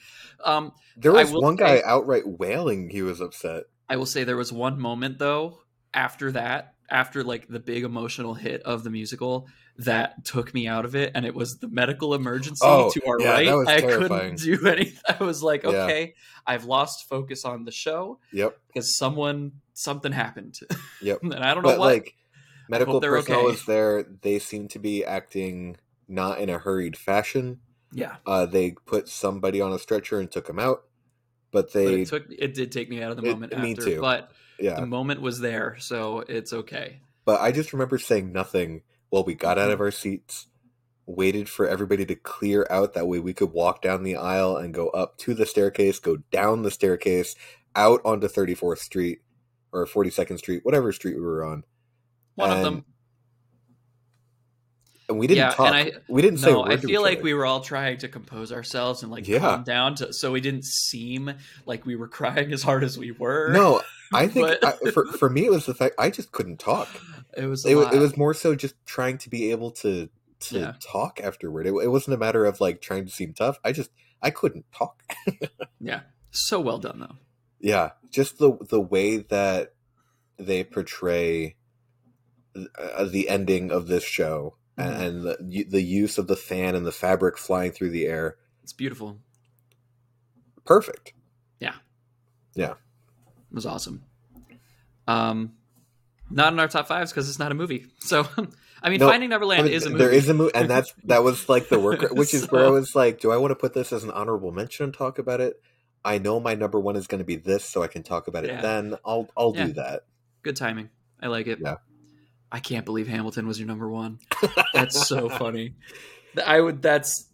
Speaker 1: Um,
Speaker 2: There was one guy
Speaker 1: say-
Speaker 2: outright wailing; he was upset.
Speaker 1: I will say there was one moment though after that, after like the big emotional hit of the musical that took me out of it, and it was the medical emergency
Speaker 2: Oh,
Speaker 1: to our
Speaker 2: yeah,
Speaker 1: right. I
Speaker 2: terrifying.
Speaker 1: couldn't do anything. I was like,
Speaker 2: Yeah.
Speaker 1: okay, I've lost focus on the show
Speaker 2: Yep,
Speaker 1: because someone something happened,
Speaker 2: yep.
Speaker 1: and I don't know
Speaker 2: but
Speaker 1: what.
Speaker 2: like medical personnel
Speaker 1: okay.
Speaker 2: was there they seem to be acting not in a hurried fashion
Speaker 1: yeah,
Speaker 2: uh they put somebody on a stretcher and took him out but
Speaker 1: but
Speaker 2: they
Speaker 1: it took it did take me out of the
Speaker 2: It-
Speaker 1: moment
Speaker 2: me
Speaker 1: after,
Speaker 2: too.
Speaker 1: but
Speaker 2: yeah
Speaker 1: the moment was there, so it's okay.
Speaker 2: but i just remember saying nothing while we got out
Speaker 1: Mm-hmm.
Speaker 2: of our seats waited for everybody to clear out that way we could walk down the aisle and go up to the staircase go down the staircase out onto 34th street or 42nd street whatever street we were on
Speaker 1: One of them.
Speaker 2: and we didn't
Speaker 1: Yeah,
Speaker 2: talk
Speaker 1: and I-
Speaker 2: we didn't say
Speaker 1: No,
Speaker 2: word
Speaker 1: I feel like we were all trying to compose ourselves and like
Speaker 2: Yeah.
Speaker 1: calm down, to, so we didn't seem like we were crying as hard as we were.
Speaker 2: no i think
Speaker 1: But-
Speaker 2: I, for, for me it was the fact i just couldn't talk
Speaker 1: it was.
Speaker 2: It, it was more so just trying to be able to to
Speaker 1: Yeah.
Speaker 2: talk afterward. It, it wasn't a matter of like trying to seem tough. I just I couldn't talk.
Speaker 1: yeah, so well done though.
Speaker 2: yeah, just the the way that they portray uh, the ending of this show
Speaker 1: Mhm.
Speaker 2: and, the the use of the fan and the fabric flying through the air.
Speaker 1: It's beautiful.
Speaker 2: Perfect.
Speaker 1: It was awesome. Um, not in our top fives because it's not a movie. So, I mean,
Speaker 2: No,
Speaker 1: Finding Neverland
Speaker 2: I mean,
Speaker 1: is a movie.
Speaker 2: There is a movie, and that's that was like the work, which is where I was like, do I want to put this as an honorable mention and talk about it? I know my number one is going to be this, so I can talk about it.
Speaker 1: Yeah.
Speaker 2: Then I'll I'll
Speaker 1: Yeah.
Speaker 2: do that.
Speaker 1: Good timing. I like it.
Speaker 2: Yeah.
Speaker 1: I can't believe Hamilton was your number one. That's so funny. I would. That's.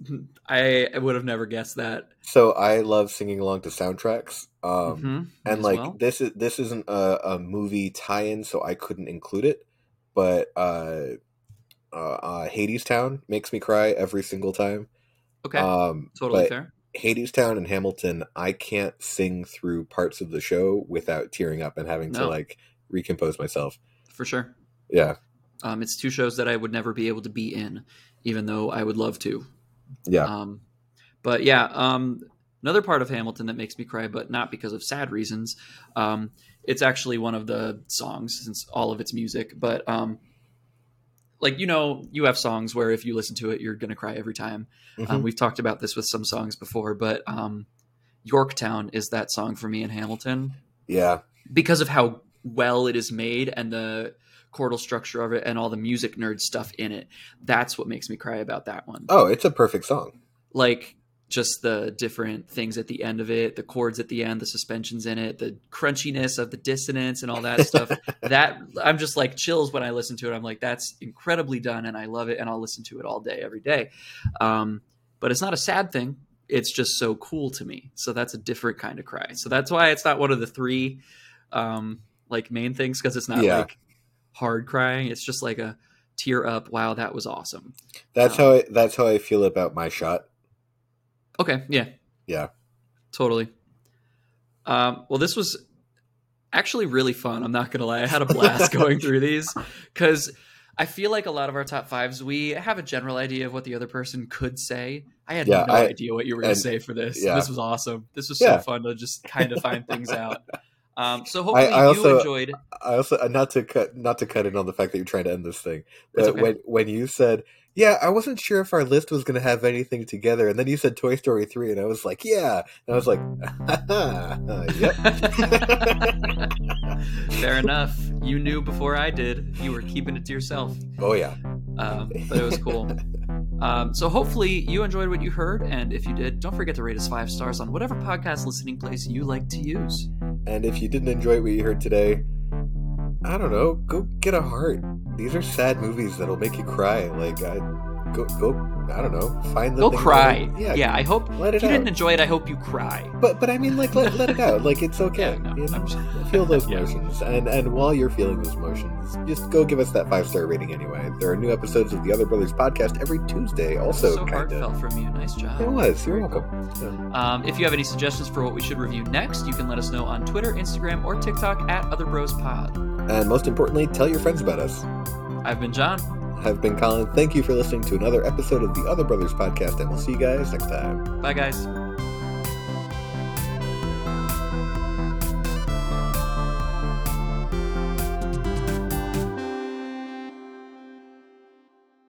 Speaker 1: I, I would have never guessed that.
Speaker 2: So I love singing along to soundtracks. Um,
Speaker 1: Mhm,
Speaker 2: and like
Speaker 1: well.
Speaker 2: this is this isn't a, a movie tie-in, so I couldn't include it. But uh, uh, uh, Hadestown makes me cry every single time.
Speaker 1: Okay,
Speaker 2: Um,
Speaker 1: totally fair.
Speaker 2: Hadestown and Hamilton, I can't sing through parts of the show without tearing up and having to like recompose myself.
Speaker 1: For sure.
Speaker 2: Yeah,
Speaker 1: Um, it's two shows that I would never be able to be in, even though I would love to.
Speaker 2: yeah,
Speaker 1: Um, But yeah, um, another part of Hamilton that makes me cry, but not because of sad reasons. Um, it's actually one of the songs since all of its music, but um, like you know, you have songs where if you listen to it, you're gonna cry every time.
Speaker 2: Mhm.
Speaker 1: Um, we've talked about this with some songs before, but um, Yorktown is that song for me in Hamilton
Speaker 2: yeah,
Speaker 1: because of how well it is made and the chordal structure of it and all the music nerd stuff in it. That's what makes me cry about that one.
Speaker 2: oh, it's a perfect song.
Speaker 1: Like just the different things at the end of it, the chords at the end, the suspensions in it, the crunchiness of the dissonance and all that stuff. that I'm just like chills when I listen to it. I'm like, that's incredibly done and I love it and I'll listen to it all day, every day. Um, but it's not a sad thing. It's just so cool to me. So that's a different kind of cry. So that's why it's not one of the three um, like main things because it's not
Speaker 2: Yeah.
Speaker 1: like hard crying. It's just like a tear up. Wow, that was awesome.
Speaker 2: That's
Speaker 1: Um,
Speaker 2: how I, that's how I feel about my shot.
Speaker 1: Okay, yeah,
Speaker 2: Yeah.
Speaker 1: totally. Um, well, this was actually really fun. I'm not gonna lie, I had a blast going through these because I feel like a lot of our top fives we have a general idea of what the other person could say. I had
Speaker 2: Yeah,
Speaker 1: no
Speaker 2: I-
Speaker 1: idea what you were gonna
Speaker 2: and-
Speaker 1: say for this.
Speaker 2: yeah.
Speaker 1: This was awesome. This was
Speaker 2: Yeah.
Speaker 1: so fun to just kind of find things out. Um, so
Speaker 2: I-
Speaker 1: hopefully
Speaker 2: I also-
Speaker 1: you enjoyed.
Speaker 2: I also uh, not to cut not to cut in on the fact that you're trying to end this thing, but
Speaker 1: okay.
Speaker 2: when when you said, "Yeah, I wasn't sure if our list was going to have anything together," and then you said Toy Story three, and I was like, "Yeah," and I was like, "Yep."
Speaker 1: Fair enough. You knew before I did. You were keeping it to yourself.
Speaker 2: oh yeah,
Speaker 1: Um, but it was cool. Um, so hopefully you enjoyed what you heard, and if you did, don't forget to rate us five stars on whatever podcast listening place you like to use.
Speaker 2: and if you didn't enjoy what you heard today, I don't know, go get a heart. These are sad movies that'll make you cry. Like, I, go go. I don't know, find the
Speaker 1: Go cry.
Speaker 2: that-
Speaker 1: Yeah,
Speaker 2: yeah,
Speaker 1: I hope
Speaker 2: let
Speaker 1: if
Speaker 2: it
Speaker 1: you
Speaker 2: out.
Speaker 1: didn't enjoy it. I hope you cry.
Speaker 2: But but I mean, like let, let it out. Like it's okay.
Speaker 1: Yeah, no,
Speaker 2: you know?
Speaker 1: Just-
Speaker 2: Feel those
Speaker 1: Yeah.
Speaker 2: emotions, and and while you're feeling those emotions, just go give us that five star rating anyway. There are new episodes of the Other Brothers podcast every Tuesday. Also,
Speaker 1: so
Speaker 2: kind
Speaker 1: heartfelt from you. Nice job.
Speaker 2: It was. You're welcome.
Speaker 1: Um, if you have any suggestions for what we should review next, you can let us know on Twitter, Instagram, or TikTok at Other Bros Pod.
Speaker 2: And most importantly, tell your friends about us.
Speaker 1: I've been John.
Speaker 2: I've been Colin. Thank you for listening to another episode of the Other Brothers podcast, and we'll see you guys next time.
Speaker 1: Bye, guys.